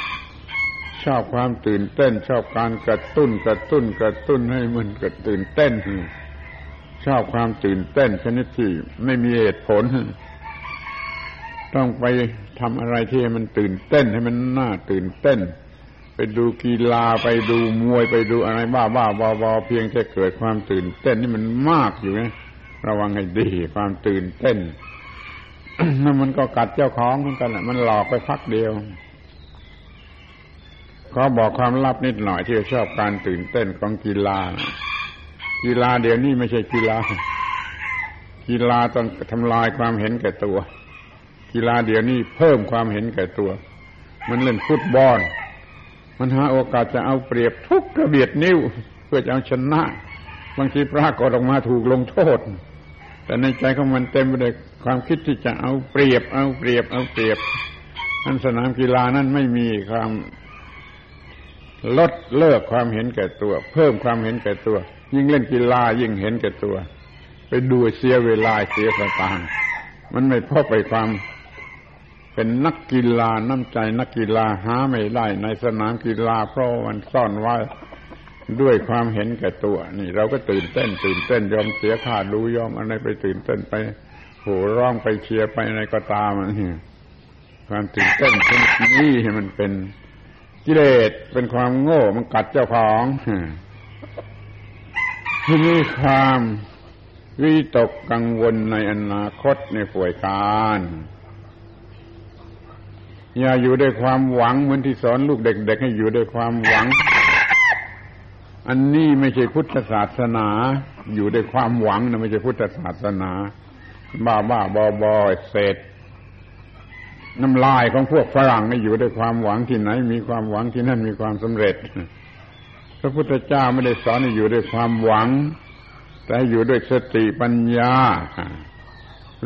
ชอบความตื่นเต้น ชอบการกระตุ้นกระตุ้นกระตุ้นให้มันกระตื่นเต้น ชอบความตื่นเต้นชนิดที่ไม่มีเหตุผล ต้องไปทำอะไรที่มันตื่นเต้นให้มันน่าตื่นเต้น ไปดูกีฬาไปดูมวยไปดูอะไรบ้าบ้าบอบอเพียงแค่เกิดความตื่นเต้นนี่มันมากอยู่นะระวังให้ดีความตื่นเต้นนั่นมันก็กัดเจ้าของเหมือนกันแหละมันหลอกไปพักเดียว ขอบอกความลับนิดหน่อยที่ชอบการตื่นเต้นของกีฬา กีฬาเดี๋ยวนี้ไม่ใช่กีฬา กีฬาต้องทำลายความเห็นแก่ตัว กีฬาเดี๋ยวนี้เพิ่มความเห็นแก่ตัว มันเล่นฟุตบอล มันหาโอกาสจะเอาเปรียบทุกกระเบียดนิ้ว เพื่อจะเอาชนะ บางทีปรากฏออกมาถูกลงโทษ แต่ในใจของมันเต็มไปด้วยความคิดที่จะเอาเปรียบ เอาเปรียบ เอาเปรียบอันสนามกีฬานั้นไม่มีความ ลดเลิกความเห็นแก่ตัว เพิ่มความเห็นแก่ตัว ยิ่งเล่นกีฬายิ่งเห็นแก่ตัว ไปดูเสียเวลาเสียสตางค์มันไม่พบไปความเป็นนักกีฬาน้ำใจนักกีฬาหาไม่ได้ในสนามกีฬาเพราะมันซ่อนไว้ด้วยความเห็นแก่ตัว นี่ เราก็ตื่นเต้น ตื่นเต้นยอมเสียค่าดูยอมอะไรไปตื่นเต้นไปโหร้องไปเชียร์ไปอะไรก็ตามนี่ความตื่นเต้นชนิดนี้มันเป็น กิเลสเป็นความโง่มันกัดเจ้าของที่นี่ความวิตกกังวลในอนาคตในฝ่วยการ อย่าอยู่ด้วยความหวังเหมือนที่สอนลูกเด็ก ๆ ให้อยู่ด้วยความหวัง อันนี้ไม่ใช่พุทธศาสนา อยู่ด้วยความหวังนะไม่ใช่พุทธศาสนา บ้าบ้าบอบอเศษ น้ำลายของพวกฝรั่งไม่อยู่ด้วยความหวังที่ไหน มีความหวังที่นั่นมีความสำเร็จ พระพุทธเจ้าไม่ได้สอนให้อยู่ด้วยความหวัง แต่อยู่ด้วยสติปัญญา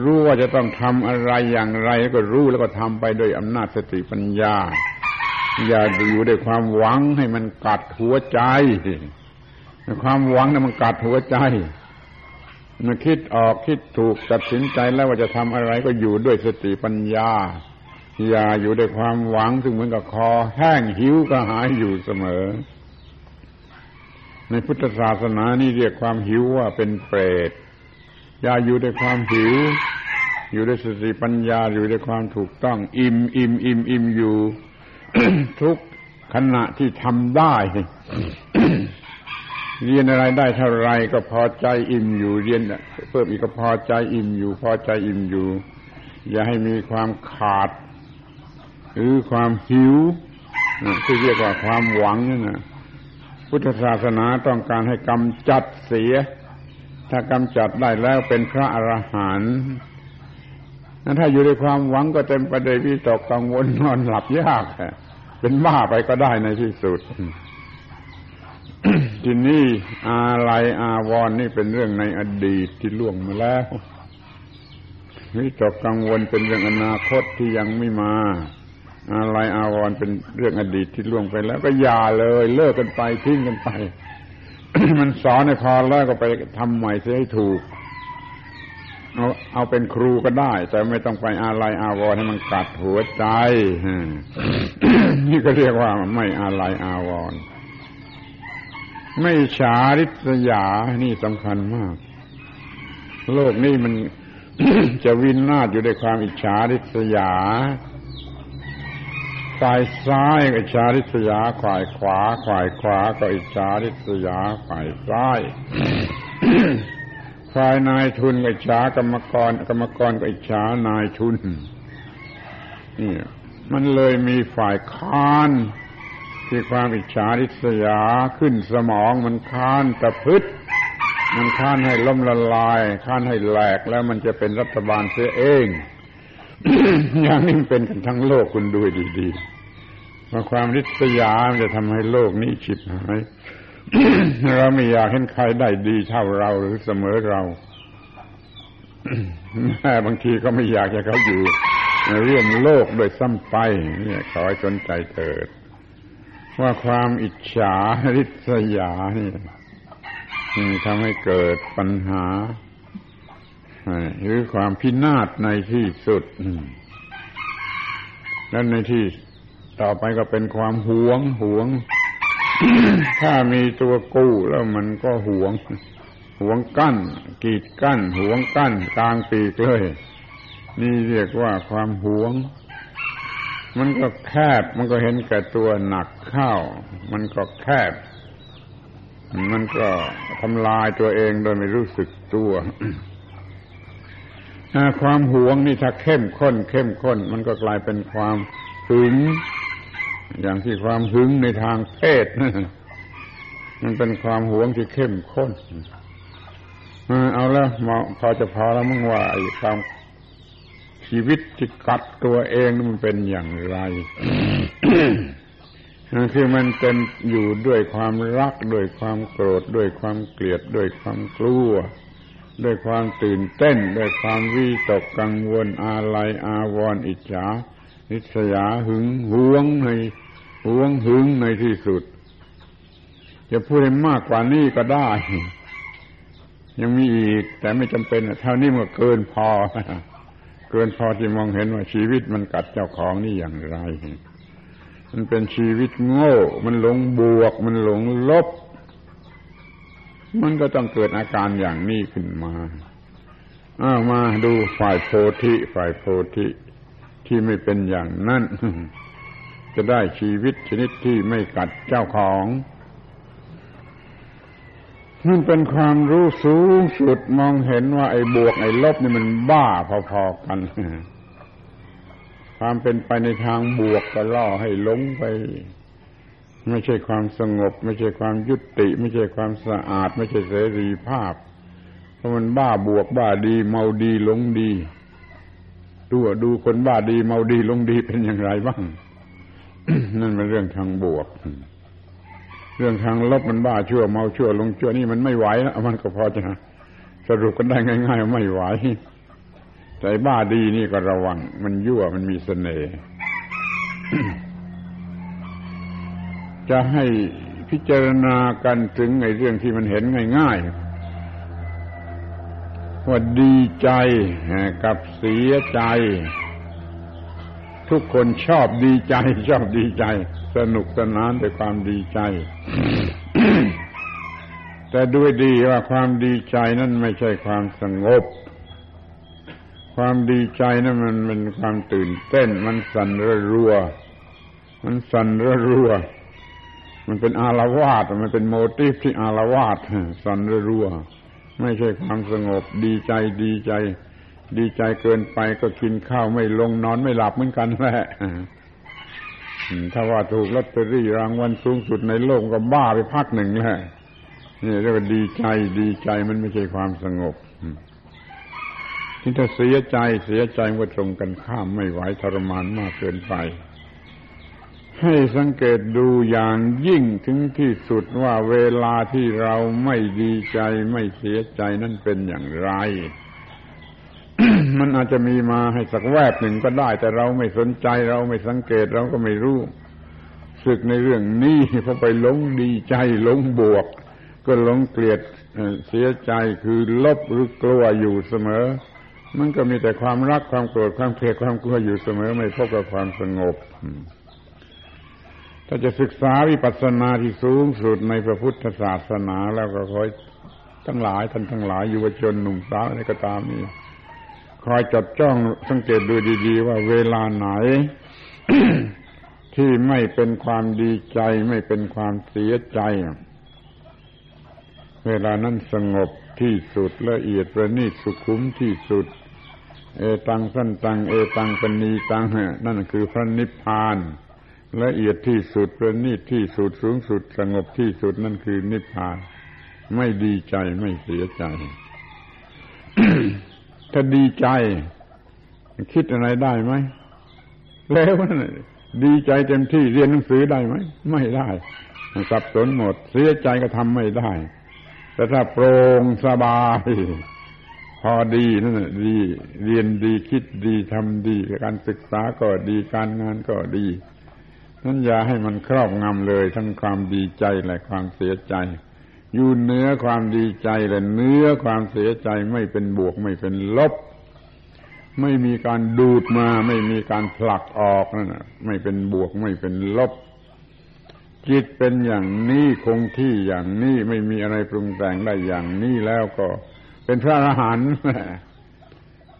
รู้ว่าจะต้องทำอะไรอย่างไรก็รู้แล้วก็ทำไปโดยอำนาจสติปัญญา อย่าอยู่ด้วยความหวังให้มันกัดหัวใจความหวังนั้นมันกัดหัวใจมันคิดออกคิดถูกตัดสินใจแล้วว่าจะทำอะไรก็อยู่ด้วยสติปัญญา ยาอยู่ด้วยความหวังซึ่งเหมือนกับคอ แห้งหิวก็หายอยู่เสมอ ในพุทธศาสนานี่เรียกความหิวว่าเป็นเปรตยาอยู่ด้วยความหิว อยู่ด้วยสติปัญญาอยู่ด้วยความถูกต้อง อิ่มอิ่มอิ่มอิ่มอยู่ ทุกขณะที่ทำได้เรียนอะไรได้เท่าไรก็พอใจอิ่มอยู่เรียนเพิ่มอีกก็พอใจอิ่มอยู่ พอใจอิ่มอยู่ อย่าให้มีความขาด รือความหิวที่เรียกว่าความหวังนั่นนะพุทธศาสนาต้องการให้กำจัดเสีย ถ้ากำจัดได้แล้วเป็นพระอรหันต์นั้นถ้าอยู่ในความหวังก็เต็มไปด้วยวิตกกังวลนอนหลับยากเป็นบ้าไปก็ได้ในที่สุดทีนี้อาลัยอาวรนนี่เป็นเรื่องในอดีตที่ล่วงมาแล้ววิตกกังวลเป็นเรื่องอนาคตที่ยังไม่มา อาลัยอาวรเป็นเรื่องอดีตที่ล่วงไปแล้ว ก็อย่าเลย เลิกกันไปทิ้งกันไป มันสอนในพอแล้วก็ไปทำใหม่เสียให้ถูก เอาเอาเป็นครูก็ได้ แต่ไม่ต้องไปอาลัยอาวรให้มันกัดหัวใจนี่ก็เรียกว่าไม่อาลัยอาวรไม่ฉาริษยา นี่สำคัญมาก โลกนี้มันจะวินนาศอยู่ด้วยความอิจฉาริษยา ฝ่ายซ้ายก็อิจฉาริษยาฝ่ายขวาฝ่ายขวาก็อิจฉาริษยาฝ่ายซ้ายฝ่ายนายทุนก็อิจฉากรรมกร กรรมกรก็อิจฉานายทุนนี่มันเลยมีฝ่ายค้านที่ความอิจฉาริษยาขึ้นสมองมันค้านตะพึดมันค้านให้ล้มละลาย ค้านให้แหลกแล้วมันจะเป็นรัฐบาลเสียเอง อย่างนี้เป็นกันทั้งโลกคุณดูดีๆว่าความริษยามันจะทำให้โลกนี้ฉิบหายเราไม่อยากเห็นใครได้ดีเท่าเราหรือเสมอเราแม่บางทีก็ไม่อยากจะเขาอยู่ร่วมโลกโดยซ้ำไปเนี่ยขอให้สนใจเถิด ว่าความอิจฉาริษยานี่ทำให้เกิดปัญหา หรือความพินาศในที่สุดแล้วในที่ต่อไปก็เป็นความหวงหวง ถ้ามีตัวกู้แล้วมันก็หวง หวงกั้น กีดกั้น หวงกั้นกลางปีกเลย นี่เรียกว่าความหวง มันก็แคบ มันก็เห็นแก่ตัวหนักเข้า มันก็แคบ มันก็ทำลายตัวเองโดยไม่รู้สึกตัว ความหวงนี่ถ้าเข้มข้น เข้มข้น มันก็กลายเป็นความหึง อย่างที่ความหึงในทางเพศมันเป็นความหวงที่เข้มข้นเอาแล้วพอจะพอแล้วมึงว่าไอ้ความชีวิตที่กัดตัวเองมันเป็นอย่างไรคือมันเป็นอยู่ด้วยความรัก ด้วยความโกรธ ด้วยความเกลียด ด้วยความกลัว ด้วยความตื่นเต้น ด้วยความวิตกกังวลอาลัยอาวรณ์อิจฉานิสยาหึงหวงในหวงหึงในที่สุด จะพูดให้มากกว่านี้ก็ได้ ยังมีอีก แต่ไม่จำเป็นเท่านี้มันเกินพอ เกินพอที่มองเห็นว่าชีวิตมันกัดเจ้าของนี่อย่างไร มันเป็นชีวิตโง่ มันหลงบวก มันหลงลบ มันก็ต้องเกิดอาการอย่างนี้ขึ้นมาอ้ามาดูฝ่ายโพธิฝ่ายโพธิที่ไม่เป็นอย่างนั้น จะได้ชีวิตชนิดที่ไม่กัดเจ้าของมันเป็นความรู้สูงสุดมองเห็นว่าไอ้บวกไอ้ลบนี่มันบ้าพอๆกัน ความเป็นไปในทางบวกก็ล่อให้หลงไป ไม่ใช่ความสงบ ไม่ใช่ความยุติ ไม่ใช่ความสะอาด ไม่ใช่เสรีภาพ เพราะมันบ้าบวกบ้าดี เมาดีหลงดีดูดูคนบ้าดีเมาดีหลงดีเป็นอย่างไรบ้าง นั่นเป็นเรื่องทางบวก เรื่องทางลบมันบ้าชั่วเมาชั่วลงชั่วนี่มันไม่ไหวแล้วมันก็พอจะสรุปกันได้ง่ายๆไม่ไหวใจบ้าดีนี่ก็ระวัง มันยั่วมันมีเสน่ห์ จะให้พิจารณากันถึงไอ้เรื่องที่มันเห็นง่ายๆว่าดีใจกับเสียใจ ทุกคนชอบดีใจ ชอบดีใจ สนุกสนานด้วยความดีใจ แต่ด้วยดีว่าความดีใจนั่นไม่ใช่ความสงบ ความดีใจนั่นมันเป็นความตื่นเต้น มันสั่นระรัว มันสั่นระรัว มันเป็นอารวาสมันเป็นโมทีฟที่อารวาสสันร,รัวไม่ใช่ความสงบ ดีใจดีใจ ดีใจเกินไปก็กินข้าวไม่ลงนอนไม่หลับเหมือนกันแหละถ้าว่าถูกลอตเตอรี่รางวัลสูงสุดในโลกก็บ้าไปพักหนึ่งแหล้วนี่เรียกว่าดีใจดีใจมันไม่ใช่ความสงบที่ถ้าเสียใจเสียใจว่าตรงกันข้ามไม่ไหวทรมานมากเกินไป ให้สังเกตดูอย่างยิ่งถึงที่สุดว่าเวลาที่เราไม่ดีใจไม่เสียใจนั่นเป็นอย่างไร มันอาจจะมีมาให้สักแวบหนึ่งก็ได้ แต่เราไม่สนใจเราไม่สังเกตเราก็ไม่รู้สึกในเรื่องนี้เพอไปหลงดีใจหลงบวก ก็หลงเกลียดเสียใจคือลบหรือกลัวอยู่เสมอ มันก็มีแต่ความรักความโกรธความเกลียดความกลัวอยู่เสมอ ไม่พบกับความสงบ ถ้าจะศึกษาวิปัสสนาที่สูงสุดในพระพุทธศาสนาแล้วก็คอยทั้งหลายท่านทั้งหลายยู่วชนหนุ่มสาวอะไรก็ตามนี่คอยจับจ้องสังเกตดูดี ๆ ว่าเวลาไหน ที่ไม่เป็นความดีใจ ไม่เป็นความเสียใจ เวลานั้นสงบที่สุดละเอียดประณีตสุขุมที่สุด เอตังสั้นตัง เอตังปณีตังนั่นคือพระนิพพาน ละเอียดที่สุดประณีตที่สุดสูงสุดสงบที่สุดนั่นคือนิพพาน ไม่ดีใจไม่เสียใจ ถ้าดีใจ คิดอะไรได้ไหมแล้วดีใจเต็มที่เรียนหนังสือได้ไหมไม่ได้สับสนหมด เสียใจก็ทำไม่ได้ แต่ถ้าโปร่งสบาย พอดีนั่นดี เรียนดีคิดดีทำดี การศึกษาก็ดีการงานก็ดี นั้นอย่าให้มันครอบงำเลย ทั้งความดีใจและความเสียใจ อยู่เนื้อความดีใจและเนื้อความเสียใจไม่เป็นบวกไม่เป็นลบ ไม่มีการดูดมา ไม่มีการผลักออกนั่นไม่เป็นบวกไม่เป็นลบ จิตเป็นอย่างนี้คงที่อย่างนี้ไม่มีอะไรปรุงแต่งได้อย่างนี้แล้วก็เป็นพระอรหันต์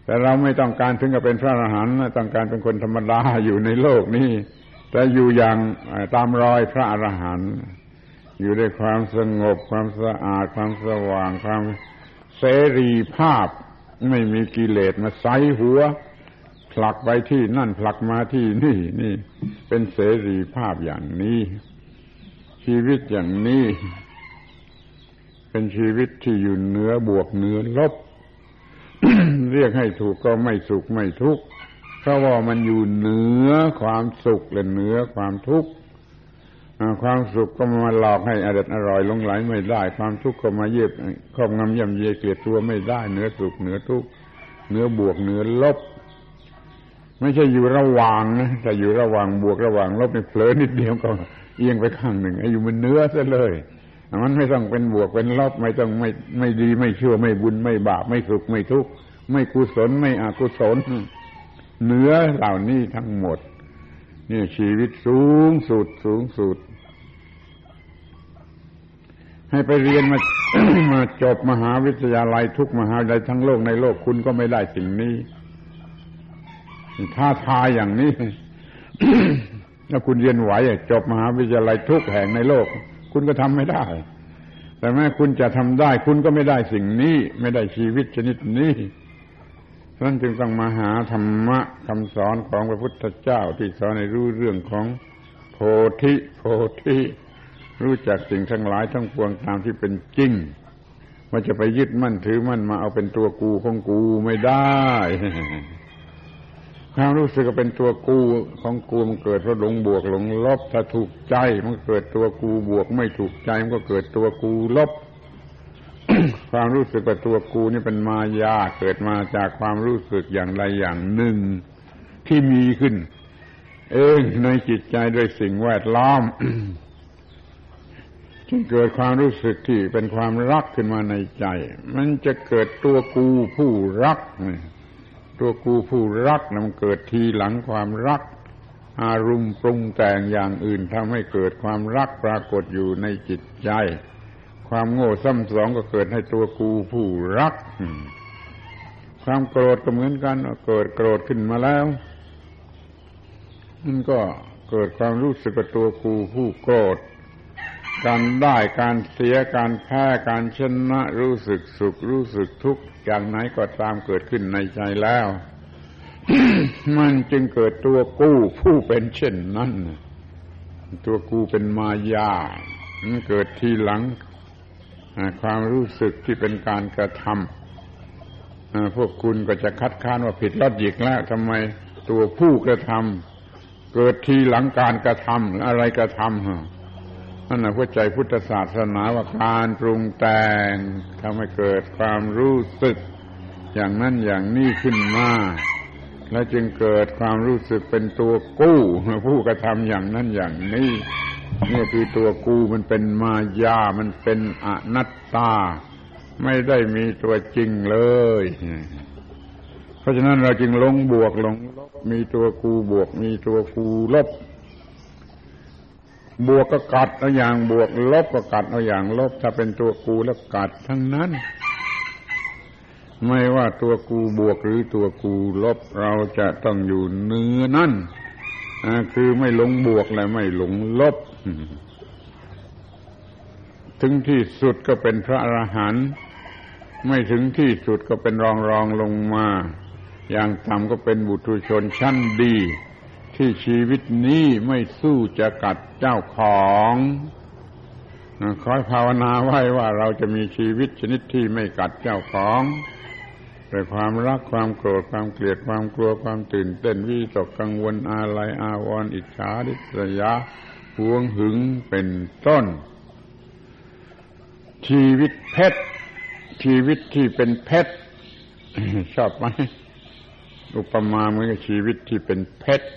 แต่เราไม่ต้องการถึงกับเป็นพระอรหันต์ต้องการเป็นคนธรรมดาอยู่ในโลกนี้ แต่อยู่อย่างตามรอยพระอรหันต์อยู่ด้วยความสงบความสะอาดความสว่างความเสรีภาพ ไม่มีกิเลสมาใส่หัว ผลักไปที่นั่นผลักมาที่นี่นี่ เป็นเสรีภาพอย่างนี้ ชีวิตอย่างนี้ เป็นชีวิตที่อยู่เหนือบวกเหนือลบ เรียกให้ถูกก็ไม่สุขไม่ทุกข์ ราะว่ามันอยู่เหนือความสุขและเหนือความทุกข์ความสุขก็มาหลอกให้อร่อยอร่อยลงไหลไม่ได้ ความทุกข์ก็มาเย็บครอบงำย่ำเยเกลียดตัวไม่ได้เหนือสุขเหนือทุกข์เหนือบวกเหนือลบ ไม่ใช่อยู่ระหว่างนะแต่อยู่ระหว่างบวกระหว่างลบในเผลอนิดเดียวก็เอียงไปข้างหนึ่งไอ้อยู่มันเนื้อซะเลยมันไม่ต้องเป็นบวกเป็นลบไม่ต้องไม่ไม่ดีไม่ชั่วไม่บุญไม่บาปไม่สุขไม่ทุกข์ไม่กุศลไม่อกุศล เหนือเหล่านี้ทั้งหมด นี่ชีวิตสูงสุดสูงสุด ให้ไปเรียนมามาจบมหาวิทยาลัยทุกมหาวิทยาลัยทั้งโลกในโลกคุณก็ไม่ได้สิ่งนี้ท้าทายอย่างนี้ถ้าคุณเรียนไหวจบมหาวิทยาลัยทุกแห่งในโลก คุณก็ทำไม่ได้ แต่แม้คุณจะทำได้ คุณก็ไม่ได้สิ่งนี้ ไม่ได้ชีวิตชนิดนี้ นั้นจึงต้องมาหาธรรมะคำสอนของพระพุทธเจ้าที่สอนในรู้เรื่องของโพธิโพธิรู้จักสิ่งทั้งหลายทั้งปวงตามที่เป็นจริงว่าจะไปยึดมั่นถือมั่นมาเอาเป็นตัวกูของกูไม่ได้ความรู้สึกเป็นตัวกูของกูมันเกิดเพราะหลงบวกหลงลบถ้าถูกใจมันเกิดตัวกูบวก ไม่ถูกใจมันก็เกิดตัวกูลบ ความรู้สึกว่าตัวกูนี่เป็นมายาเกิดมาจากความรู้สึกอย่างใดอย่างหนึ่งที่มีขึ้น เองในจิตใจด้วยสิ่งแวดล้อมจึงเกิดความรู้สึกที่เป็นความรักขึ้นมาในใจ มันจะเกิดตัวกูผู้รักตัวกูผู้รักนะมันเกิดทีหลังความรัก อารมณ์ปรุงแต่งอย่างอื่นทำให้เกิดความรักปรากฏอยู่ในจิตใจ ความโง่ซ้ำสองก็เกิดให้ตัวกูผู้รัก ความโกรธก็เหมือนกันเกิดโกรธขึ้นมาแล้วมันก็เกิดความรู้สึกกับตัวกูผู้โกรธ การได้การเสียการแพ้การชนะรู้สึกสุขรู้สึกทุกข์อย่างไหนก็ตามเกิดขึ้นในใจแล้ว มันจึงเกิดตัวกู้ผู้เป็นเช่นนั้น ตัวกูเป็นมายามันเกิดทีหลัง ความรู้สึกที่เป็นการกระทำพวกคุณก็จะคัดค้านว่าผิดลอดหยิกแล้วทำไมตัวผู้กระทำเกิดทีหลังการกระทำอะไรกระทำนั่นแหละหัวใจพุทธศาสนาว่าการปรุงแต่งทำให้เกิดความรู้สึก อย่างนั้นอย่างนี้ขึ้นมาและจึงเกิดความรู้สึกเป็นตัวกู้ผู้กระทำอย่างนั้นอย่างนี้ นี่คือตัวกูมันเป็นมายา มันเป็นอนัตตา ไม่ได้มีตัวจริงเลย เพราะฉะนั้นเราจึงลงบวกลงลบมีตัวกูบวก มีตัวกูลบบวกก็กัดเอาอย่างบวก ลบก็กัดเอาอย่างลบ ถ้าเป็นตัวกูแล้วกัดทั้งนั้น ไม่ว่าตัวกูบวกหรือตัวกูลบเราจะต้องอยู่เนื้อนั่นคือไม่หลงบวกและไม่หลงลบ ถึงที่สุดก็เป็นพระอรหันต์ไม่ถึงที่สุดก็เป็นรองรองลงมา อย่างต่ำก็เป็นบุตรชนชั้นดี ที่ชีวิตนี้ไม่สู้จะกัดเจ้าของคอยภาวนาไว้ว่าเราจะมีชีวิตชนิดที่ไม่กัดเจ้าของด้วยความรักความโกรธความเกลียดความกลัวความตื่นเต้นวิตกกังวลอาลัยอาวรณ์อิจฉาดิษยา หวงหึงเป็นต้น ชีวิตเพชรชีวิตที่เป็นเพชรชอบไหมอุปมาเหมือนกับชีวิตที่เป็นเพชร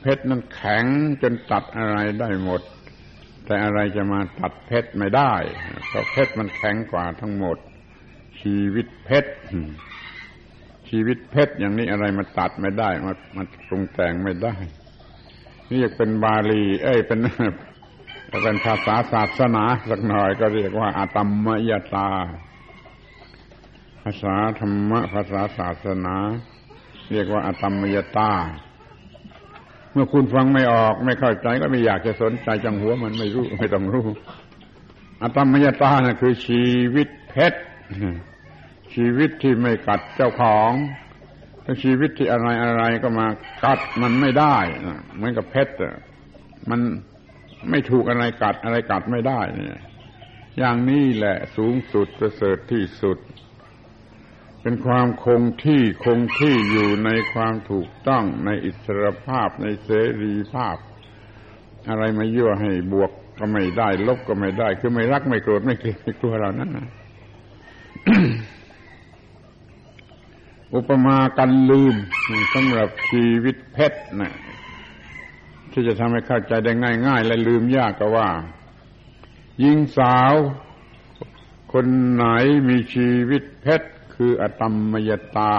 เพชรนั้นแข็งจนตัดอะไรได้หมด แต่อะไรจะมาตัดเพชรไม่ได้เพราะเพชรมันแข็งกว่าทั้งหมด ชีวิตเพชรชีวิตเพชรอย่างนี้อะไรมาตัดไม่ได้มามาปรุงแต่งไม่ได้ นี่เป็นบาลี เอ้ยเป็นเป็นภาษาศาสนาสักหน่อยก็เรียกว่าอาตมมยตา ภาษาธรรมะภาษาศาสนา เรียกว่าอาตมมยตา เมื่อคุณฟังไม่ออกไม่เข้าใจก็ไม่อยากจะสนใจจังหัวมันไม่รู้ไม่ต้องรู้อาตมมยตานะ่ะคือชีวิตเพชรชีวิตที่ไม่กัดเจ้าของ ชีวิตที่อะไรอะไรก็มากัดมันไม่ได้เหมือนกับเพชรมันไม่ถูกอะไรกัดอะไรกัดไม่ได้เนี่ย อย่างนี้แหละสูงสุดประเสริฐที่สุด เป็นความคงที่คงที่อยู่ในความถูกต้องในอิสรภาพในเสรีภาพ อะไรมายั่วให้บวกก็ไม่ได้ ลบก็ไม่ได้ คือไม่รักไม่โกรธไม่เกลียดไม่กลัวเรานั้นนะ อุปมากันลืมสำหรับชีวิตเพชรนะที่จะทำให้เข้าใจได้ง่าย ๆ และลืมยากก็ว่าหญิงสาว คนไหนมีชีวิตเพชรคืออตมมยตา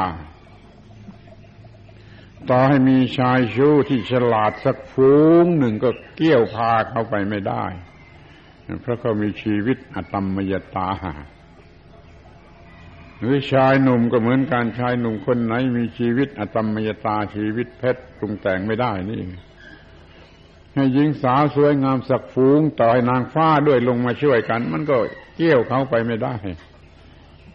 ต่อให้มีชายชู้ที่ฉลาดสักฟูงหนึ่งก็เกี่ยวพาเข้าไปไม่ได้ เพราะเขามีชีวิตอตมมยตา หรือชายหนุ่มก็เหมือนการชายหนุ่มคนไหน มีชีวิตอตมมยตาชีวิตเพชรปรุงแต่งไม่ได้นี่ให้หญิงสาวสวยงามสักฟูงต่อยนางฟ้าด้วยลงมาช่วยกัน มันก็เกี่ยวเขาไปไม่ได้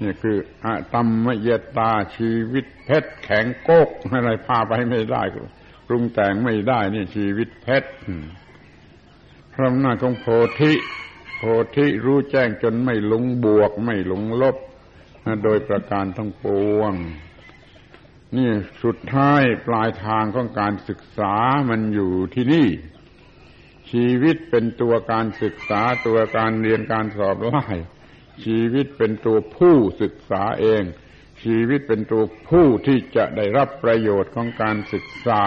นี่คืออะตมมยตาชีวิตเพชรแข็งโกกอะไรพาไปไม่ได้ปรุงแต่งไม่ได้นี่ชีวิตเพชรพระนาของโพธิโพธิรู้แจ้งจนไม่หลงบวก ไม่หลงลบ โดยประการทั้งปวง นี่สุดท้ายปลายทางของการศึกษามันอยู่ที่นี่ ชีวิตเป็นตัวการศึกษาตัวการเรียนการสอบไล่ชีวิตเป็นตัวผู้ศึกษาเอง ชีวิตเป็นตัวผู้ที่จะได้รับประโยชน์ของการศึกษา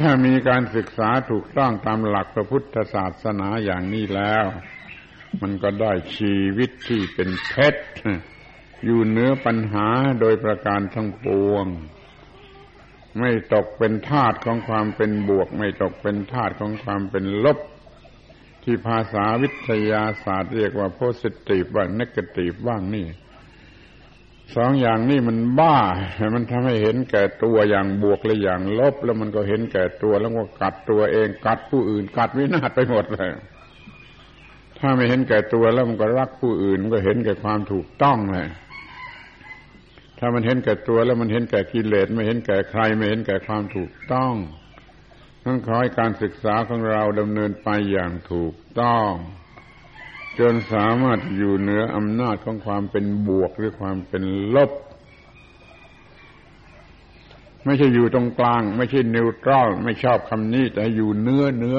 ถ้ามีการศึกษาถูกต้องตามหลักพระพุทธศาสนาอย่างนี้แล้ว มันก็ได้ชีวิตที่เป็นเพชรอยู่เหนือปัญหาโดยประการทั้งปวง ไม่ตกเป็นทาตุของความเป็นบวก ไม่ตกเป็นทาตุของความเป็นลบ ที่ภาษาวิทยาศาสตร์เรียกว่าโพสิทีฟบ้างนกาทีฟบ้างนี่สองอย่างนี้มันบ้า มันทำให้เห็นแก่ตัวอย่างบวกและอย่างลบ แล้วมันก็เห็นแก่ตัวแล้วก็กัดตัวเอง กัดผู้อื่น กัดวินาศไปหมดเลย ถ้าไม่เห็นแก่ตัวแล้วมันก็รักผู้อื่นมันก็เห็นแก่ความถูกต้องเลยถ้ามันเห็นแก่ตัวแล้วมันเห็นแก่กิเลสไม่เห็นแก่ใครไม่เห็นแก่ความถูกต้องต้องขอให้การศึกษาของเราดำเนินไปอย่างถูกต้อง จนสามารถอยู่เหนืออำนาจของความเป็นบวกหรือความเป็นลบ ไม่ใช่อยู่ตรงกลาง ไม่ใช่นิวตรอลไม่ชอบคำนี้แต่อยู่เนื้อเนื้อ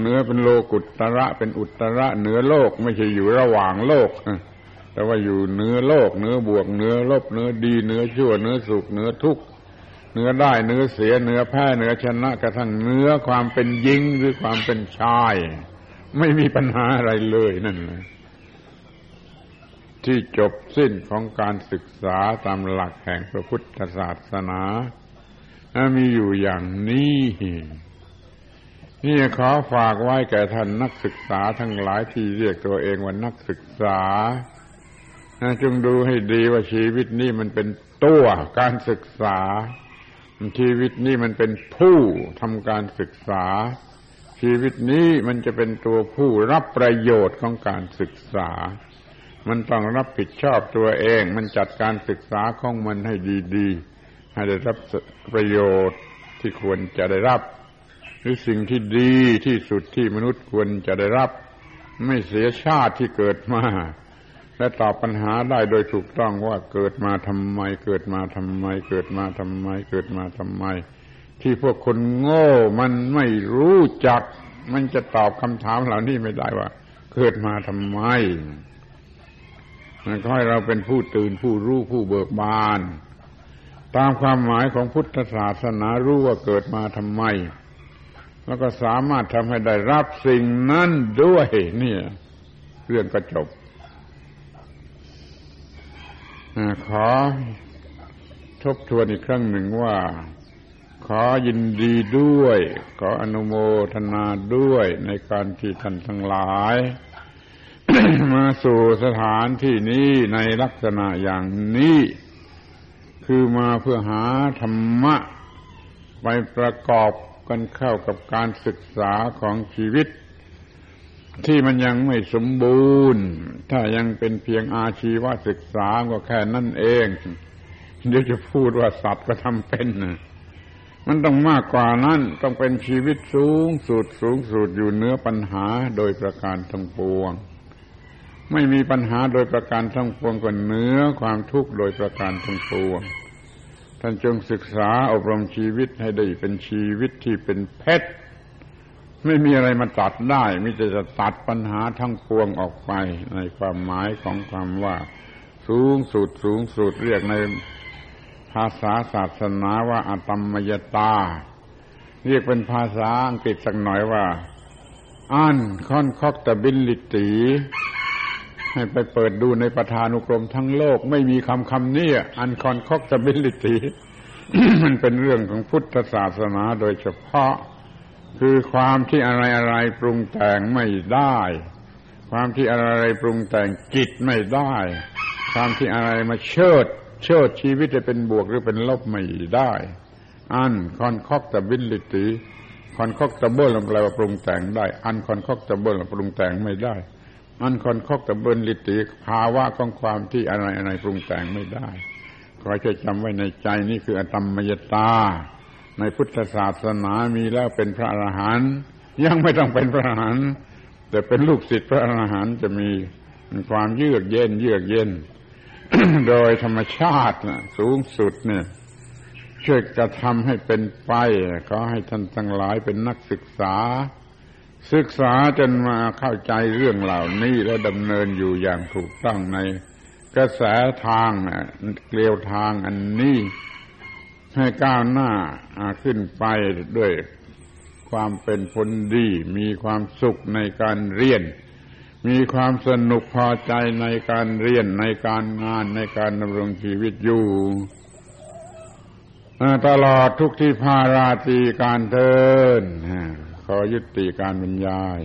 เนื้อเป็นโลกุตระเป็นอุตระเหนือโลก ไม่ใช่อยู่ระหว่างโลก แต่ว่าอยู่เนื้อโลกเนื้อบวกเนื้อลบเนื้อดีเนื้อชั่วเนื้อสุขเนื้อทุกข์เนื้อได้เนื้อเสียเนื้อแพ้เนื้อชนะกระทั่งเนื้อความเป็นยิงหรือความเป็นชาย ไม่มีปัญหาอะไรเลยนั่นเลยที่จบสิ้นของการศึกษาตามหลักแห่งพระพุทธศาสนา มีอยู่อย่างนี้ นี่ขอฝากไว้แก่ท่านนักศึกษาทั้งหลายที่เรียกตัวเองว่านักศึกษาจงดูให้ดีว่าชีวิตนี้มันเป็นตัวการศึกษา ชีวิตนี้มันเป็นผู้ทำการศึกษา ชีวิตนี้มันจะเป็นตัวผู้รับประโยชน์ของการศึกษา มันต้องรับผิดชอบตัวเอง มันจัดการศึกษาของมันให้ดี ๆ ให้ได้รับประโยชน์ที่ควรจะได้รับ รือสิ่งที่ดีที่สุดที่มนุษย์ควรจะได้รับ ไม่เสียชาติที่เกิดมา และตอบปัญหาได้โดยถูกต้องว่าเกิดมาทำไม เกิดมาทำไม เกิดมาทำไม เกิดมาทำไม ที่พวกคนโง่มันไม่รู้จัก มันจะตอบคำถามเหล่านี้ไม่ได้ว่า เกิดมาทำไมขอให้เราเป็นผู้ตื่นผู้รู้ผู้เบิกบาน ตามความหมายของพุทธศาสนารู้ว่าเกิดมาทำไม แล้วก็สามารถทำให้ได้รับสิ่งนั้นด้วย เนี่ย เรื่องก็จบขอทบทวนอีกครั้งหนึ่งว่า ขอยินดีด้วย ขออนุโมทนาด้วยในการที่ท่านทั้งหลาย มาสู่สถานที่นี้ในลักษณะอย่างนี้ คือมาเพื่อหาธรรมะ ไปประกอบ กันเข้ากับการศึกษาของชีวิต ที่มันยังไม่สมบูรณ์ ถ้ายังเป็นเพียงอาชีวศึกษาก็แค่นั่นเอง เดี๋ยวจะพูดว่าสัตว์ก็ทำเป็นนะมันต้องมากกว่านั้นต้องเป็นชีวิตสูงสุดสูงสุดอยู่เนื้อปัญหาโดยประการทั้งปวง ไม่มีปัญหาโดยประการทั้งปวงก็เนื้อความทุกข์โดยประการทั้งปวง ท่านจงศึกษาอบรมชีวิตให้ได้เป็นชีวิตที่เป็นเพชรไม่มีอะไรมาตัดได้มิจะจะตัดปัญหาทั้งปวงออกไปในความหมายของความว่า สูงสุดสูงสุดเรียกในภาษาศาสนาว่าอตมมยตา เรียกเป็นภาษาอังกฤษสักหน่อยว่า uncontactability ให้ไปเปิดดูในประธานุกรมทั้งโลก ไม่มีคำคำนี้unconcoctability มันเป็นเรื่องของพุทธศาสนาโดยเฉพาะ คือความที่อะไรอะไรปรุงแต่งไม่ได้ ความที่อะไรอะไรปรุงแต่งจิตไม่ได้ ความที่อะไรมาเชิด เชิดชีวิตจะเป็นบวกหรือเป็นลบไม่ได้ unconcoctability concoctable แปลว่าปรุงแต่งได้ unconcoctable ปรุงแต่งไม่ได้ อันคนคกตะเบินลิติภาวะของความที่อะไรอะไรปรุงแต่งไม่ได้ ขอจะจำไว้ในใจนี่คืออตมมยตา ในพุทธศาสนามีแล้วเป็นพระอรหันต์ยังไม่ต้องเป็นพระอรหันต์แต่เป็นลูกศิษย์พระอรหันต์จะมีความเยือกเย็นเยือกเย็น โดยธรรมชาติสูงสุดเนี่ยช่วยกระทำให้เป็นไปขอให้ท่านทั้งหลายเป็นนักศึกษา ศึกษาจนมาเข้าใจเรื่องเหล่านี้แล้วดำเนินอยู่อย่างถูกต้องในกระแสทางเกลียวทางอันนี้ ให้ก้าวหน้าขึ้นไปด้วยความเป็นผลดี มีความสุขในการเรียน มีความสนุกพอใจในการเรียนในการงานในการดำรงชีวิตอยู่ตลอดทุกที่พาราตีการเทิน ขอยุติการบรรยาย